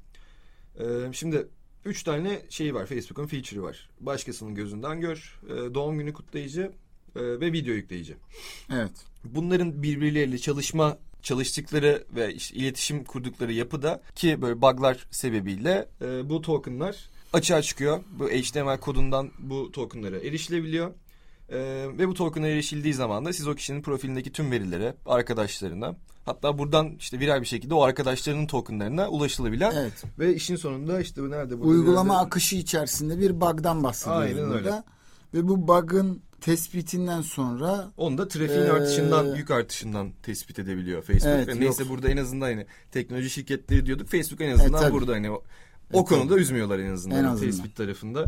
E, şimdi üç tane şeyi var Facebook'un feature'ı var. Başkasının gözünden gör, e, doğum günü kutlayıcı e, ve video yükleyici evet. bunların birbirleriyle çalışma çalıştıkları ve işte iletişim kurdukları yapıda ki böyle bug'lar sebebiyle e, bu tokenlar açığa çıkıyor. Bu HTML kodundan bu tokenlara erişilebiliyor. E, ve bu token'a erişildiği zaman da siz o kişinin profilindeki tüm verilere, arkadaşlarına hatta buradan işte viral bir şekilde o arkadaşlarının tokenlarına ulaşılabilen Evet. ve işin sonunda işte nerede? burada Uygulama nerede? akışı içerisinde bir bug'dan bahsediyoruz Aynen burada. öyle. Ve bu bug'ın tespitinden sonra Onu da trafiğin Ee, artışından, yük artışından tespit edebiliyor Facebook. Evet, Ve neyse yok. burada en azından hani teknoloji şirketleri diyorduk. Facebook en azından tabii. burada hani o, E, o konuda üzmüyorlar en azından. En hani azından. Tespit tarafında.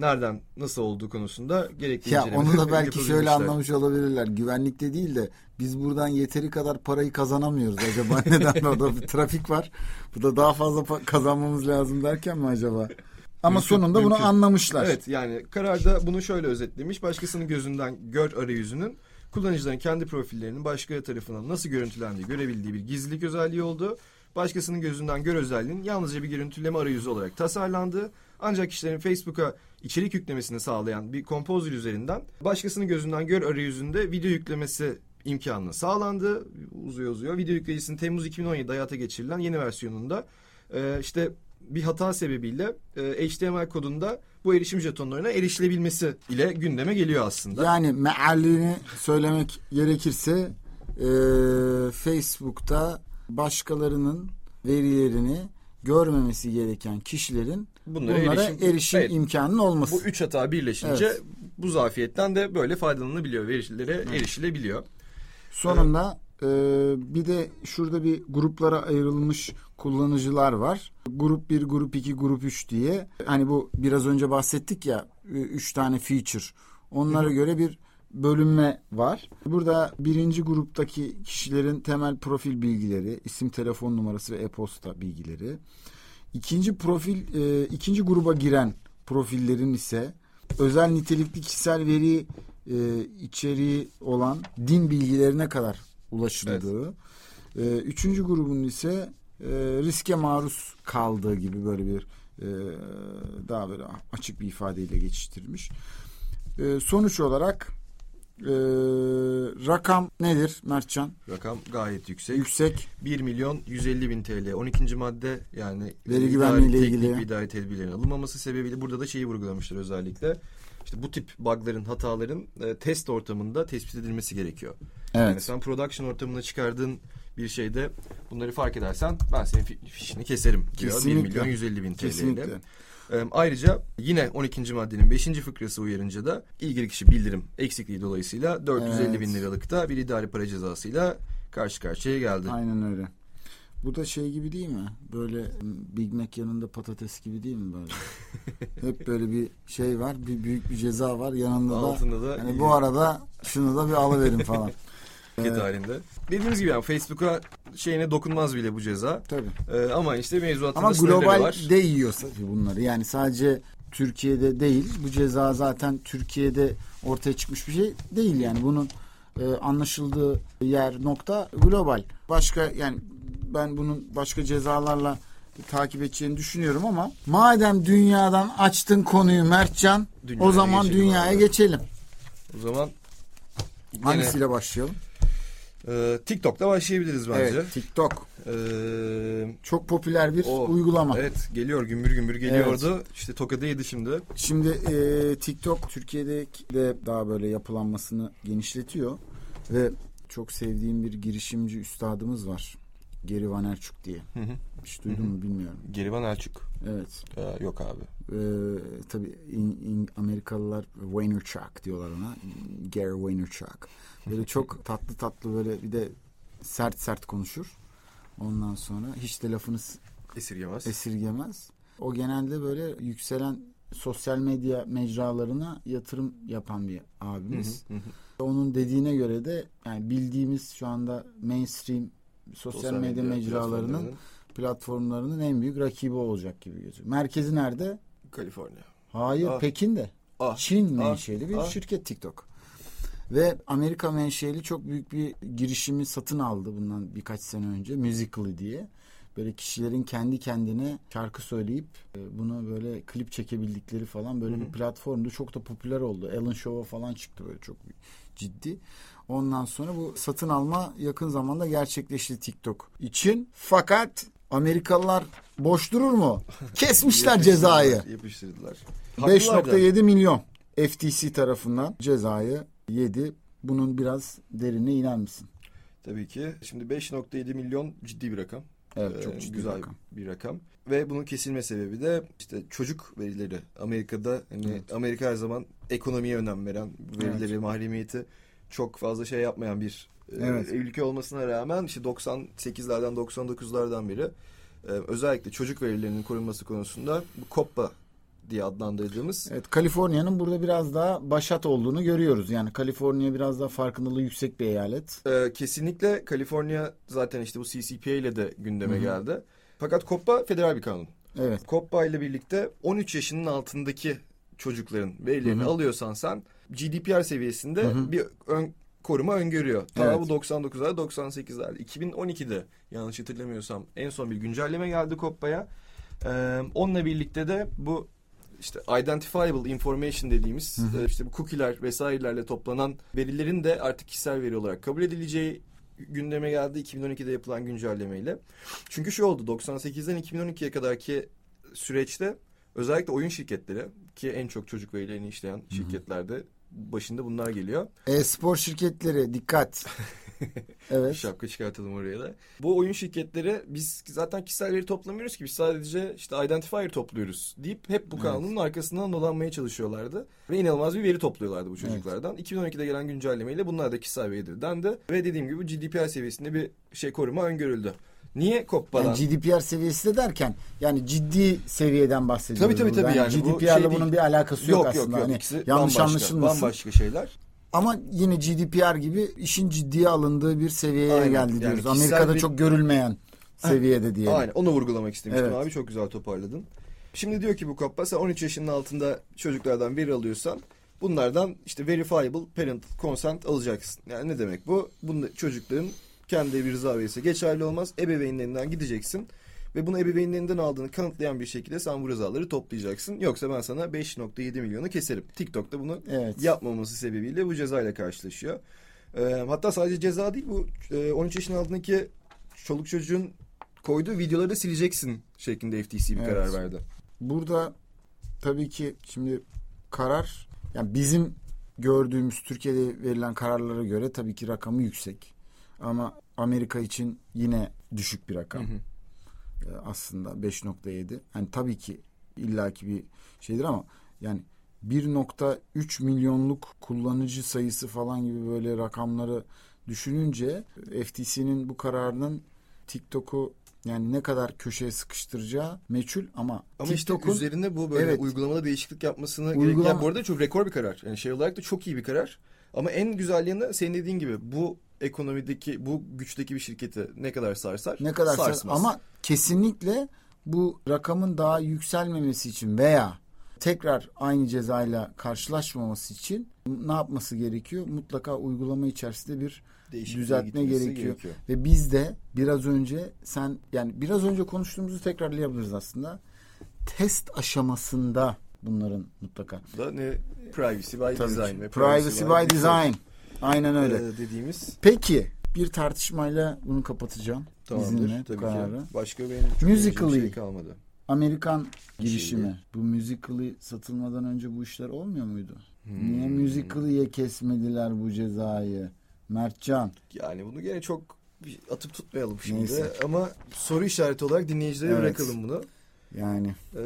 Nereden nasıl olduğu konusunda gerekli ya onu da belki şöyle anlamış olabilirler. Güvenlikte değil de biz buradan yeteri kadar parayı kazanamıyoruz acaba neden orada bir trafik var. Bu da daha fazla kazanmamız lazım derken mi acaba? Ama Mümkün, sonunda bunu mümkün. anlamışlar. Evet yani kararda bunu şöyle özetlemiş. Başkasının gözünden gör arayüzünün kullanıcıların kendi profillerinin başkaları tarafından nasıl görüntülendiği görebildiği bir gizlilik özelliği oldu. Başkasının gözünden gör özelliğinin yalnızca bir görüntüleme arayüzü olarak tasarlandı. Ancak kişilerin Facebook'a içerik yüklemesini sağlayan bir kompozör üzerinden başkasının gözünden gör arayüzünde video yüklemesi imkanı sağlandı. Uzuyor uzuyor. Video yükleyicisinin Temmuz 2017'de hayata geçirilen yeni versiyonunda e, işte bir hata sebebiyle e, HTML kodunda bu erişim jetonlarına erişilebilmesi ile gündeme geliyor aslında. Yani mealini söylemek gerekirse e, Facebook'ta başkalarının verilerini görmemesi gereken kişilerin Bunlara bunlara erişim- erişim, Evet. imkanının olması. Bu üç hata birleşince Evet. bu zafiyetten de böyle faydalanılabiliyor. Verilere erişilebiliyor. Sonunda e, bir de şurada bir gruplara ayrılmış kullanıcılar var. Grup 1, grup 2, grup 3 diye. Hani bu biraz önce bahsettik ya 3 tane feature. Onlara göre bir bölünme var. Burada birinci gruptaki kişilerin temel profil bilgileri, isim, telefon numarası ve e-posta bilgileri. İkinci profil, e, ikinci gruba giren profillerin ise özel nitelikli kişisel veri e, içeriği olan din bilgilerine kadar ulaşıldığı. E, üçüncü grubun ise e, riske maruz kaldığı gibi böyle bir e, daha böyle açık bir ifadeyle geçiştirilmiş. E, sonuç olarak e, rakam nedir Mertcan? Rakam gayet yüksek. Yüksek. 1 milyon 150 bin TL. 12. madde yani Veri güvenliği ile ilgili. idari tedbirlerin alınmaması sebebiyle burada da şeyi vurgulamışlar özellikle. İşte bu tip bug'ların, hataların e, test ortamında tespit edilmesi gerekiyor. Yani Evet. sen production ortamına çıkardığın bir şeyde bunları fark edersen ben senin fi- fişini keserim diyor. 1 Kesinlikle. milyon 150 bin TL ile. E, ayrıca yine 12. maddenin 5. fıkrası uyarınca da ilgili kişi bildirim eksikliği dolayısıyla 450 Evet. bin liralık da bir idari para cezasıyla karşı karşıya geldi. Aynen öyle. Bu da şey gibi değil mi? Böyle Big Mac yanında patates gibi değil mi böyle? Hep böyle bir şey var, bir büyük bir ceza var yanında da. Altında da Hani bu arada şunu da bir alıverin falan. Ee, halinde. Dediğimiz gibi yani Facebook'a şeyine dokunmaz bile bu ceza. Tabii. E, ama işte mevzuatında Ama sınırları global var. de yiyor tabii bunları. Yani sadece Türkiye'de değil. Bu ceza zaten Türkiye'de ortaya çıkmış bir şey değil yani. Bunun e, anlaşıldığı yer nokta global. Başka yani ben bunun başka cezalarla takip edeceğini düşünüyorum ama madem dünyadan açtın konuyu Mertcan Dünyaya o zaman geçelim dünyaya abi. geçelim. O zaman Hangisiyle başlayalım? E, TikTok'ta başlayabiliriz bence. Evet, TikTok. E, Çok popüler bir o, uygulama. Evet geliyor gümbür gümbür geliyordu. İşte tokadı yedi şimdi. Şimdi e, TikTok Türkiye'de de daha böyle yapılanmasını genişletiyor ve çok sevdiğim bir girişimci üstadımız var. Geri Van Erçuk diye. Hı hı. Hiç duydun mu bilmiyorum. Gerivan Elçuk. Evet. Ee, yok abi. Ee, tabii in- in- Amerikalılar Vaynerchuk diyorlar ona. Gary Vaynerchuk. Böyle çok tatlı tatlı böyle bir de sert sert konuşur. Ondan sonra hiç de lafını Esirgemez. esirgemez. O genelde böyle yükselen sosyal medya mecralarına yatırım yapan bir abimiz. hı, hı hı. Onun dediğine göre de yani bildiğimiz şu anda mainstream sosyal, medya, mecralarının platformlarının platformlarının en büyük rakibi olacak gibi gözüküyor. Merkezi nerede? Kaliforniya. Hayır, Ah. Pekin'de. Ah. Çin Ah. menşeli bir Ah. şirket TikTok. Ve Amerika menşeli çok büyük bir girişimi satın aldı bundan birkaç sene önce. Musical.ly diye. Böyle kişilerin kendi kendine şarkı söyleyip e, buna böyle klip çekebildikleri falan böyle Hı hı. bir platformdu. Çok da popüler oldu. Ellen Show'a falan çıktı böyle çok ciddi. Ondan sonra bu satın alma yakın zamanda gerçekleşti TikTok için. Fakat Amerikalılar boş durur mu? Kesmişler cezayı. Yapıştırdılar. Haklılar da. 5.7 milyon FTC tarafından cezayı yedi. Bunun biraz derine iner misin? Tabii ki. Şimdi 5.7 milyon ciddi bir rakam. Evet çok Ee, ciddi güzel bir rakam. bir rakam. Ve bunun kesilme sebebi de işte çocuk verileri. Amerika'da hani Evet. Amerika her zaman ekonomiye önem veren, verileri, mahremiyeti çok fazla şey yapmayan bir Evet. ülke olmasına rağmen işte 98'lerden 99'lardan beri özellikle çocuk verilerinin korunması konusunda bu COPPA diye adlandırdığımız Evet Kaliforniya'nın burada biraz daha başat olduğunu görüyoruz. Yani Kaliforniya biraz daha farkındalığı yüksek bir eyalet. Ee, kesinlikle Kaliforniya zaten işte bu CCPA ile de gündeme Hı hı. geldi. Fakat COPPA federal bir kanun. Evet. COPPA ile birlikte 13 yaşının altındaki çocukların verilerini Hı hı. alıyorsan sen GDPR seviyesinde Hı hı. bir ön, koruma öngörüyor. Ta Evet. bu 99'lar 98'ler 2012'de yanlış hatırlamıyorsam en son bir güncelleme geldi COPPA'ya. Ee, onunla birlikte de bu işte identifiable information dediğimiz Hı hı. işte bu cookie'ler vesairelerle toplanan verilerin de artık kişisel veri olarak kabul edileceği gündeme geldi 2012'de yapılan güncellemeyle. Çünkü şu oldu 98'den 2012'ye kadarki süreçte özellikle oyun şirketleri ki en çok çocuk verilerini işleyen şirketlerde başında bunlar geliyor. E-spor şirketleri dikkat. evet. Şapka çıkartalım oraya da. Bu oyun şirketleri biz zaten kişisel veri toplamıyoruz ki biz sadece işte identifier topluyoruz deyip hep bu Evet. kanunun arkasından dolanmaya çalışıyorlardı. Ve inanılmaz bir veri topluyorlardı bu çocuklardan. 2012'de gelen güncellemeyle bunlar da kişisel veridir dendi. Ve dediğim gibi GDPR seviyesinde bir şey koruma öngörüldü. Niye COPPA'dan? Yani GDPR seviyesi de derken yani ciddi seviyeden bahsediyoruz. Tabii, tabii, tabii. Yani bu GDPR'la şey bunun değil. bir alakası yok, yok yok aslında. yok. Hani İkisi yanlış bambaşka, anlaşılmasın. Bambaşka şeyler. Ama yine GDPR gibi işin ciddiye alındığı bir seviyeye Aynen. geldi Yani diyoruz. kişisel Amerika'da bir- çok görülmeyen seviyede diyelim. Aynen onu vurgulamak istemiştim Evet. abi çok güzel toparladın. Şimdi diyor ki bu COPPA sen 13 yaşının altında çocuklardan veri alıyorsan bunlardan işte verifiable parent consent alacaksın. Yani ne demek bu? Bunu çocukların kendi bir rıza verirse geçerli olmaz. Ebeveynlerinden gideceksin ve bunu ebeveynlerinden aldığını kanıtlayan bir şekilde sen bu rızaları toplayacaksın. Yoksa ben sana 5.7 milyonu keserim. TikTok'ta bunu Evet. yapmaması sebebiyle bu cezayla karşılaşıyor. Ee, hatta sadece ceza değil bu e, 13 yaşın altındaki çoluk çocuğun koyduğu videoları da sileceksin şeklinde FTC bir Evet. karar verdi. Burada tabii ki şimdi karar yani bizim gördüğümüz Türkiye'de verilen kararlara göre tabii ki rakamı yüksek. Ama Amerika için yine düşük bir rakam. Hı hı. Ee, aslında 5.7. Yani tabii ki illaki bir şeydir ama yani 1.3 milyonluk kullanıcı sayısı falan gibi böyle rakamları düşününce FTC'nin bu kararının TikTok'u yani ne kadar köşeye sıkıştıracağı meçhul ama, Ama işte TikTok'un üzerine bu böyle Evet. uygulamada değişiklik yapmasını Uygulama- gerek. Yani bu arada çok rekor bir karar. Yani şey olarak da çok iyi bir karar. Ama en güzel yanı senin dediğin gibi bu ekonomideki bu güçteki bir şirketi ne kadar sarsar? ne kadar sar- sarsmaz. ama kesinlikle bu rakamın daha yükselmemesi için veya tekrar aynı cezayla karşılaşmaması için ne yapması gerekiyor? Mutlaka uygulama içerisinde bir Değişikliğe düzeltme gitmesi gerekiyor. Ve biz de biraz önce sen yani biraz önce konuştuğumuzu tekrarlayabiliriz aslında. Test aşamasında bunların mutlaka. Da ne privacy by Tabii design ki. ve Privacy by design. Aynen öyle. e, dediğimiz Peki bir tartışmayla bunu kapatacağım. tamamdır. İzinle Tabii kararı. ki. Başka benim Musically. şey kalmadı. Amerikan girişimi. Şeyi. Bu Musical'ı satılmadan önce bu işler olmuyor muydu? Hmm. Niye Musical'ıya kesmediler bu cezayı? Mertcan. Yani bunu gene çok atıp tutmayalım şimdi. Neyse. Ama soru işareti olarak dinleyicilere Evet. bırakalım bunu. Yani Ee.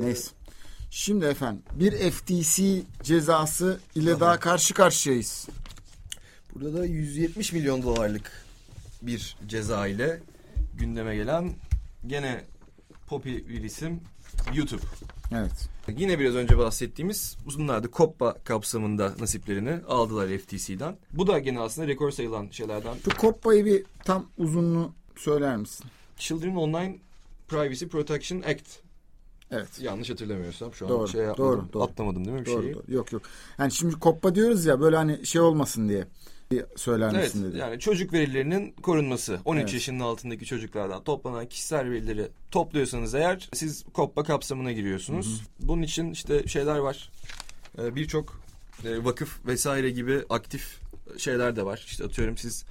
Neyse. Şimdi efendim bir FTC cezası ile Aha. daha karşı karşıyayız. Burada da 170 milyon dolarlık bir ceza ile gündeme gelen gene popi bir isim YouTube. Evet. Yine biraz önce bahsettiğimiz bunlar da COPPA kapsamında nasiplerini aldılar FTC'den. Bu da gene aslında rekor sayılan şeylerden. Şu Koppa'yı bir tam uzunluğu söyler misin? Children Online Privacy Protection Act. Evet. Yanlış hatırlamıyorsam şu an Doğru, şey yapmadım. doğru, doğru. Atlamadım değil mi bir Doğru, şeyi? doğru. Yok yok. Yani şimdi Koppa diyoruz ya böyle hani şey olmasın diye söyler Evet dedi. yani çocuk verilerinin korunması. 13 Evet. yaşının altındaki çocuklardan toplanan kişisel verileri topluyorsanız eğer siz COPPA kapsamına giriyorsunuz. Bunun için işte şeyler var. Ee, Birçok e, vakıf vesaire gibi aktif şeyler de var. İşte atıyorum siz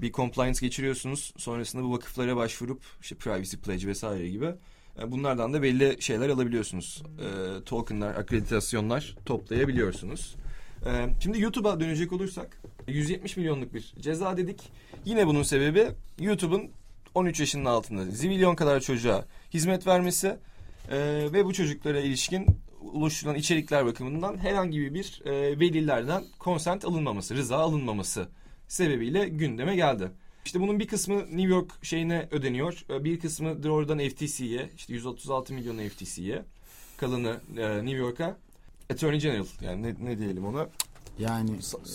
bir compliance geçiriyorsunuz. Sonrasında bu vakıflara başvurup işte privacy pledge vesaire gibi e, bunlardan da belli şeyler alabiliyorsunuz. E, tokenlar, akreditasyonlar toplayabiliyorsunuz. E, şimdi YouTube'a dönecek olursak 170 milyonluk bir ceza dedik. Yine bunun sebebi YouTube'un 13 yaşının altında zibilyon kadar çocuğa hizmet vermesi e, ve bu çocuklara ilişkin oluşturulan içerikler bakımından herhangi bir e, velilerden consent alınmaması, rıza alınmaması sebebiyle gündeme geldi. İşte bunun bir kısmı New York şeyine ödeniyor. e, Bir kısmı doğrudan FTC'ye, işte 136 milyon FTC'ye. Kalanı e, New York'a. Attorney General yani ne, ne diyelim ona Yani Sa- e,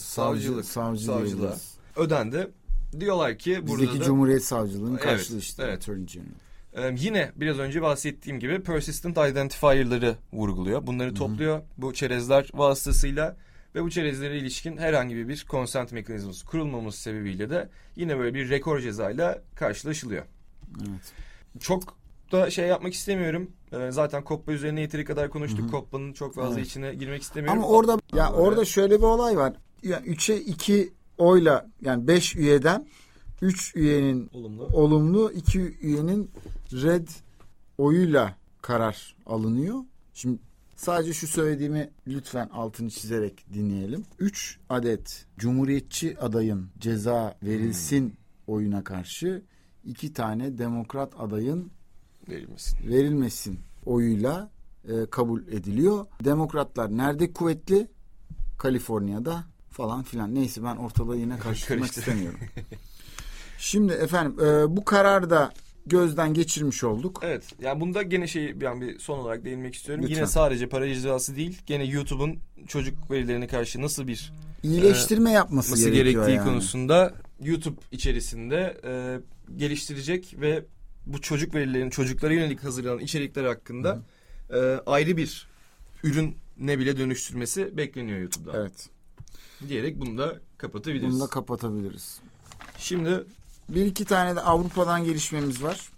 savcılık, savcı savcılığa. diyebiliriz. ödendi. Diyorlar ki burada Bizdeki da Cumhuriyet Savcılığı'nın Evet, karşılığı işte. evet. Attorney General. Ee, yine biraz önce bahsettiğim gibi persistent identifier'ları vurguluyor. Bunları topluyor bu çerezler vasıtasıyla ve bu çerezlere ilişkin herhangi bir consent mekanizması kurulmaması sebebiyle de yine böyle bir rekor cezayla karşılaşılıyor. Evet. Çok da şey yapmak istemiyorum. Ee, zaten Koppa üzerine yeteri kadar konuştuk. Koppa'nın çok fazla Evet. içine girmek istemiyorum. Ama orada ya Ama orada şöyle bir olay var. Yani 3'e 2 oyla yani 5 üyeden 3 üyenin olumlu. olumlu, 2 üyenin red oyuyla karar alınıyor. Şimdi sadece şu söylediğimi lütfen altını çizerek dinleyelim. 3 adet cumhuriyetçi adayın ceza verilsin oyuna karşı iki tane demokrat adayın Verilmesin. verilmesin oyuyla e, kabul ediliyor. Demokratlar nerede kuvvetli? Kaliforniya'da falan filan. Neyse ben ortalığı yine karıştırmak Karıştı. istemiyorum. Şimdi efendim e, bu kararı da gözden geçirmiş olduk. Evet. Yani bunda gene şey ben bir son olarak değinmek istiyorum. Lütfen. Yine sadece para cezası değil. Gene YouTube'un çocuk verilerine karşı nasıl bir İyileştirme yapması nasıl gerekiyor gerektiği yani. konusunda YouTube içerisinde e, geliştirecek ve bu çocuk verilerin çocuklara yönelik hazırlanan içerikler hakkında e, ayrı bir ürün ne bile dönüştürmesi bekleniyor YouTube'dan. Evet. Diyerek bunu da kapatabiliriz. Bunu da kapatabiliriz. Şimdi Bir iki tane de Avrupa'dan gelişmemiz var.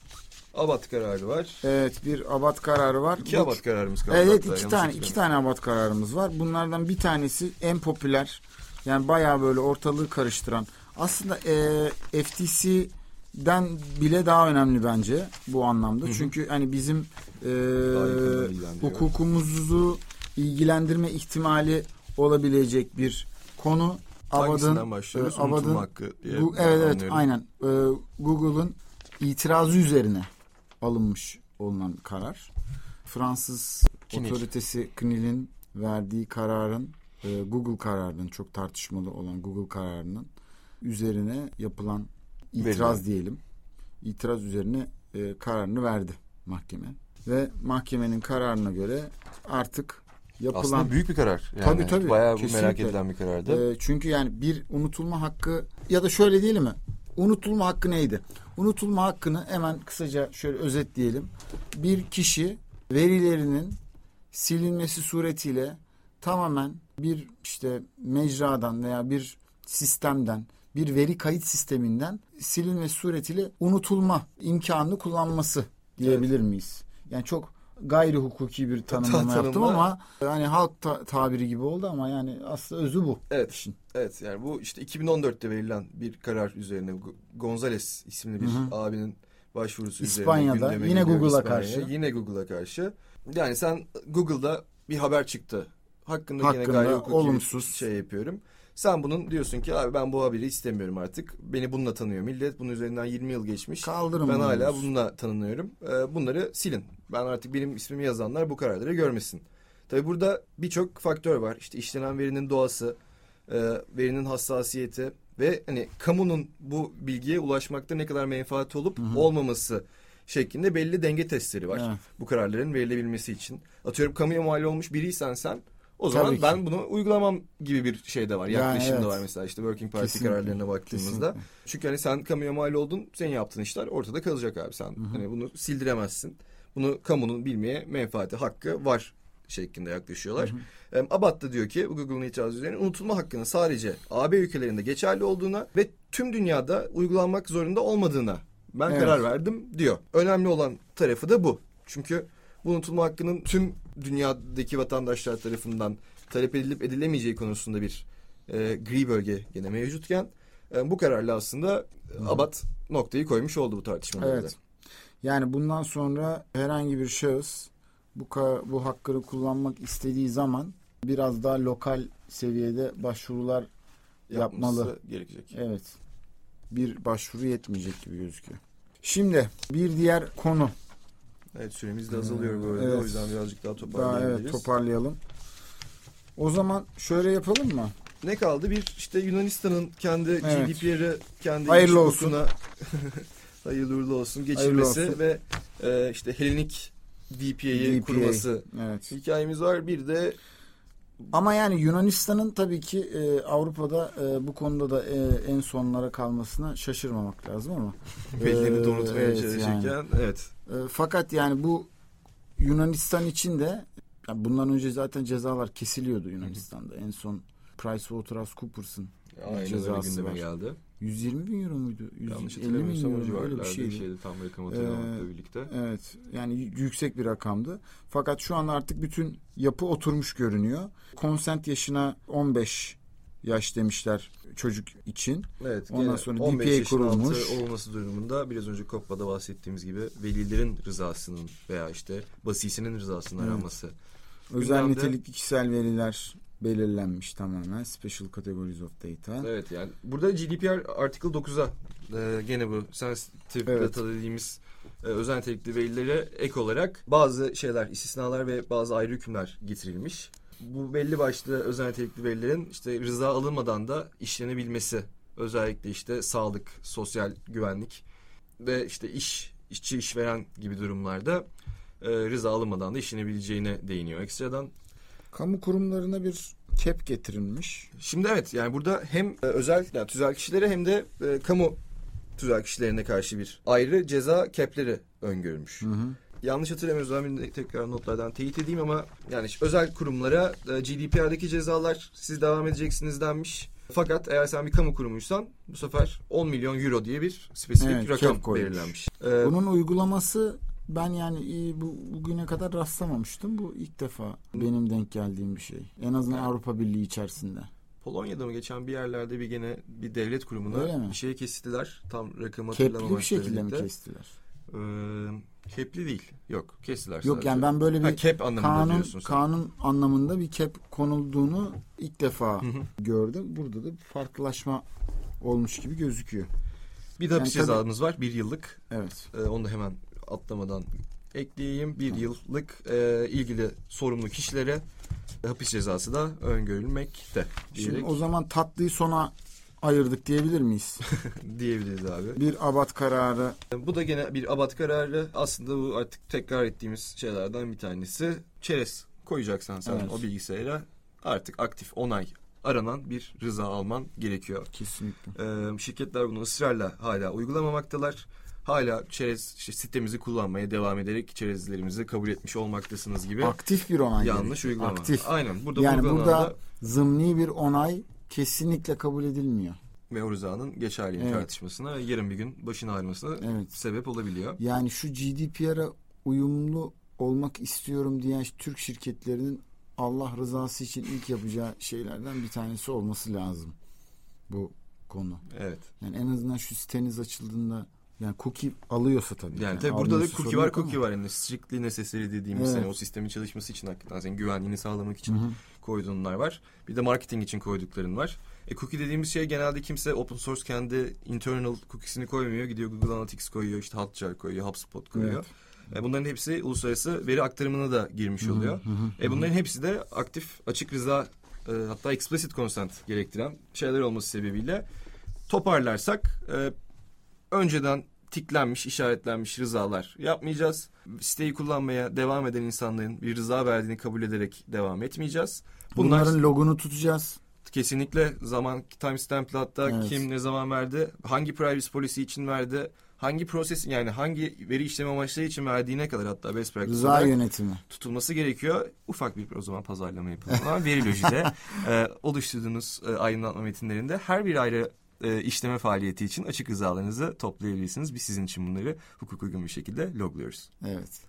abat kararı var. Evet bir abat kararı var. İki Bu- abat kararımız kaldı. Evet hatta, iki tane iki tane abat kararımız var. Bunlardan bir tanesi en popüler. Yani bayağı böyle ortalığı karıştıran. Aslında e, FTC'den bile daha önemli bence bu anlamda. Çünkü hani bizim e, hukukumuzu ilgilendirme ihtimali olabilecek bir konu. Abad'ın e, Abad'ın hakkı diye bu, evet evet anlıyorum. aynen. E, Google'ın itirazı üzerine alınmış olunan karar. Fransız CNIL. otoritesi CNIL'in verdiği kararın e, Google kararının çok tartışmalı olan Google kararının üzerine yapılan itiraz Verilen. diyelim. İtiraz üzerine e, kararını verdi mahkeme. Ve mahkemenin kararına göre artık yapılan Aslında büyük bir karar. Yani Tabii, tabii. Bayağı bu merak edilen bir karardı. Ee, çünkü yani bir unutulma hakkı ya da şöyle diyelim mi? Unutulma hakkı neydi? Unutulma hakkını hemen kısaca şöyle özetleyelim. Bir kişi verilerinin silinmesi suretiyle tamamen bir işte mecradan veya bir sistemden bir veri kayıt sisteminden silinmesi suretiyle unutulma imkanını kullanması diyebilir miyiz? Yani çok gayri hukuki bir tanımlama tanımla. yaptım ama hani halk ta- tabiri gibi oldu ama yani aslında özü bu. Evet. işin. Evet yani bu işte 2014'te verilen bir karar üzerine Go- Gonzales isimli bir Hı hı. abinin başvurusu İspanya'da, üzerine yine Google'a karşı. Yine Google'a karşı. Yani sen Google'da bir haber çıktı. Hakkında, yine Hakkında gayri hukuki olumsuz. şey yapıyorum. Sen bunun diyorsun ki abi ben bu haberi istemiyorum artık. Beni bununla tanıyor millet. Bunun üzerinden 20 yıl geçmiş. Kaldırın Ben bunu hala bununla tanınıyorum. Ee, bunları silin. Ben artık benim ismimi yazanlar bu kararları görmesin. Tabii burada birçok faktör var. İşte işlenen verinin doğası, e, verinin hassasiyeti ve hani kamunun bu bilgiye ulaşmakta ne kadar menfaati olup Hı hı. olmaması şeklinde belli denge testleri var. Evet. Bu kararların verilebilmesi için. Atıyorum kamuya mal olmuş biriysen sen o zaman Tabii ki. ben bunu uygulamam gibi bir şey de var. Yani Yaklaşım evet. da var mesela işte Working Party Kesinlikle. kararlarına baktığımızda. Kesinlikle. Çünkü hani sen kamuya mal oldun, senin yaptığın işler ortada kalacak abi sen. Hani bunu sildiremezsin. Bunu kamunun bilmeye menfaati, hakkı var şeklinde yaklaşıyorlar. Em, Abad da diyor ki bu Google'ın itirazı üzerine unutulma hakkının sadece AB ülkelerinde geçerli olduğuna ve tüm dünyada uygulanmak zorunda olmadığına ben Evet. karar verdim diyor. Önemli olan tarafı da bu. Çünkü bu unutulma hakkının tüm dünyadaki vatandaşlar tarafından talep edilip edilemeyeceği konusunda bir e, gri bölge gene mevcutken e, bu kararla aslında Abad noktayı koymuş oldu bu tartışmalarda. Evet. Yani bundan sonra herhangi bir şahıs bu bu hakkını kullanmak istediği zaman biraz daha lokal seviyede başvurular Yapması yapmalı. gerekecek. Evet. Bir başvuru yetmeyecek gibi gözüküyor. Şimdi bir diğer konu. Evet süremiz de azalıyor bu arada. Evet. O yüzden birazcık daha Daha toparlayabiliriz. evet toparlayalım. O zaman şöyle yapalım mı? Ne kaldı? Bir işte Yunanistan'ın kendi Evet. GDPR'ı kendi Hayırlı olsun. hayırlı uğurlu olsun geçirmesi olsun. ve e, işte Helenik VPA'yı DPA. kurması Evet. hikayemiz var. Bir de Ama yani Yunanistan'ın tabii ki e, Avrupa'da e, bu konuda da e, en sonlara kalmasına şaşırmamak lazım ama. bellerini Ee, donatmaya evet, çalışırken yani. evet. E, fakat yani bu Yunanistan için de ya bundan önce zaten cezalar kesiliyordu Yunanistan'da. En son PricewaterhouseCoopers'ın Aynen cezası gündeme var. geldi. 120 bin euro muydu? Yanlış 150 bin hatırlamıyorsam o civarlarda bir bir şeydi. şeydi tam rakam hatırlamamakla Ee, birlikte. Evet yani yüksek bir rakamdı. Fakat şu an artık bütün yapı oturmuş görünüyor. Consent yaşına 15 yaş demişler çocuk için. Evet. Ondan sonra 15 DPA altı kurulmuş. olması durumunda biraz önce COPPA'da bahsettiğimiz gibi velilerin rızasının veya işte basisinin rızasının Evet. aranması. Özel Gündemde- nitelikli kişisel veriler belirlenmiş tamamen. Special Categories of Data. Evet yani burada GDPR Article 9'a e, gene bu sensitive Evet. data dediğimiz e, özel nitelikli verilere ek olarak bazı şeyler, istisnalar ve bazı ayrı hükümler getirilmiş. Bu belli başlı özel nitelikli verilerin işte rıza alınmadan da işlenebilmesi. Özellikle işte sağlık, sosyal güvenlik ve işte iş, işçi işveren gibi durumlarda e, rıza alınmadan da işlenebileceğine değiniyor ekstradan. Kamu kurumlarına bir cap getirilmiş. Şimdi evet yani burada hem e, özel yani tüzel kişilere hem de e, kamu tüzel kişilerine karşı bir ayrı ceza kepleri öngörülmüş. Hı hı. Yanlış hatırlamıyorsam ben tekrar notlardan teyit edeyim ama yani işte özel kurumlara e, GDPR'daki cezalar siz devam edeceksiniz denmiş. Fakat eğer sen bir kamu kurumuysan bu sefer 10 milyon euro diye bir spesifik Evet, rakam belirlenmiş. E, Bunun uygulaması ben yani e, bu bugüne kadar rastlamamıştım. Bu ilk defa benim denk geldiğim bir şey. En azından Evet. Avrupa Birliği içerisinde. Polonya'da mı geçen bir yerlerde bir gene bir devlet kurumuna mi? bir şey kestiler. Tam rakamı Kepli bir hatırlamamakla şekilde mi birlikte. kestiler? Ee, kepli değil. Yok kestiler Yok sadece. yani ben böyle bir Ha, cap anlamında kanun kanun anlamında bir cap konulduğunu ilk defa gördüm. Burada da bir farklılaşma olmuş gibi gözüküyor. Bir de hapis Yani tabii- cezamız var. Bir yıllık. Evet. Ee, onu da hemen atlamadan ekleyeyim. Bir yıllık e, ilgili sorumlu kişilere hapis cezası da öngörülmekte Şimdi diyerek o zaman tatlıyı sona ayırdık diyebilir miyiz? diyebiliriz abi. bir abat kararı Bu da gene bir abat kararı. Aslında bu artık tekrar ettiğimiz şeylerden bir tanesi. Çerez koyacaksan sen Evet. o bilgisayara artık aktif onay aranan bir rıza alman gerekiyor. kesinlikle. Ee, şirketler bunu ısrarla hala uygulamamaktalar. Hala çerez işte sitemizi kullanmaya devam ederek çerezlerimizi kabul etmiş olmaktasınız gibi Aktif bir onay. yanlış gerekiyor. uygulama. Aktif. Aynen. Burada yani burada da zımni bir onay kesinlikle kabul edilmiyor. ve o rızanın Evet. tartışmasına yarın bir gün başın ağrımasına Evet. sebep olabiliyor. Yani şu GDPR'a uyumlu olmak istiyorum diyen Türk şirketlerinin Allah rızası için ilk yapacağı şeylerden bir tanesi olması lazım. Bu konu. Evet. Yani en azından şu siteniz açıldığında yani cookie alıyorsa tabii. Yani tabii burada da cookie var, cookie var. Yani strictly necessary dediğimiz Evet. hani o sistemin çalışması için hakikaten senin güvenliğini sağlamak için Hı hı. koyduğunlar var. Bir de marketing için koydukların var. E cookie dediğimiz şey genelde kimse open source kendi internal cookiesini koymuyor. Gidiyor Google Analytics koyuyor, işte Hotjar koyuyor, HubSpot koyuyor. E bunların hepsi uluslararası veri aktarımına da girmiş oluyor. Hı hı, E bunların hepsi de aktif, açık rıza e, hatta explicit consent gerektiren şeyler olması sebebiyle toparlarsak e, önceden tiklenmiş, işaretlenmiş rızalar yapmayacağız. Siteyi kullanmaya devam eden insanların bir rıza verdiğini kabul ederek devam etmeyeceğiz. Bunlar Bunların logunu tutacağız. kesinlikle zaman timestamp'lı hatta Evet. kim ne zaman verdi, hangi privacy policy için verdi, hangi proses yani hangi veri işleme amaçları için verdiğine kadar hatta best practice Rıza yönetimi. tutulması gerekiyor. Ufak bir o zaman pazarlama yapalım. Verilojide e, oluşturduğunuz e, aydınlatma metinlerinde her bir ayrı e, işleme faaliyeti için açık rızalarınızı toplayabilirsiniz. Biz sizin için bunları hukuk uygun bir şekilde logluyoruz. Evet.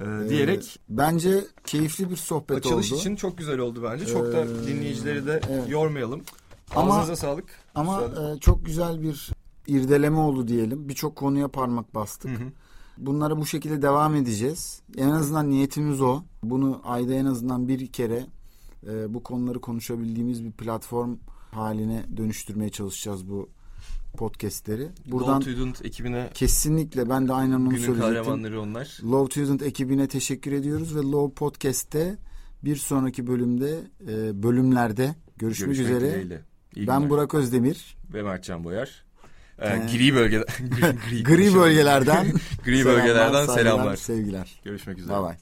E, diyerek Ee, bence keyifli bir sohbet açılış oldu. için çok güzel oldu bence. Çok da Ee, dinleyicileri de evet. yormayalım. Ama- Ağzınıza sağlık. Ama e, çok güzel bir irdeleme oldu diyelim. Birçok konuya parmak bastık. Hı hı. Bunlara bu şekilde devam edeceğiz. En azından niyetimiz o. Bunu ayda en azından bir kere e, bu konuları konuşabildiğimiz bir platform haline dönüştürmeye çalışacağız bu podcastleri. Buradan Gold Student ekibine kesinlikle ben de aynen onu günün söyleyecektim. kahramanları onlar. Low Student ekibine teşekkür ediyoruz ve Low Podcast'te bir sonraki bölümde e, bölümlerde görüşmek, Görüşmek üzere. dileğiyle. İyi Ben günler. Burak Özdemir. ve Mertcan Boyar. Ee, Ee, gri bölge gri, Gri bölgelerden gri selamlar, bölgelerden saygılar, selamlar. sevgiler. Görüşmek üzere. Bay bay.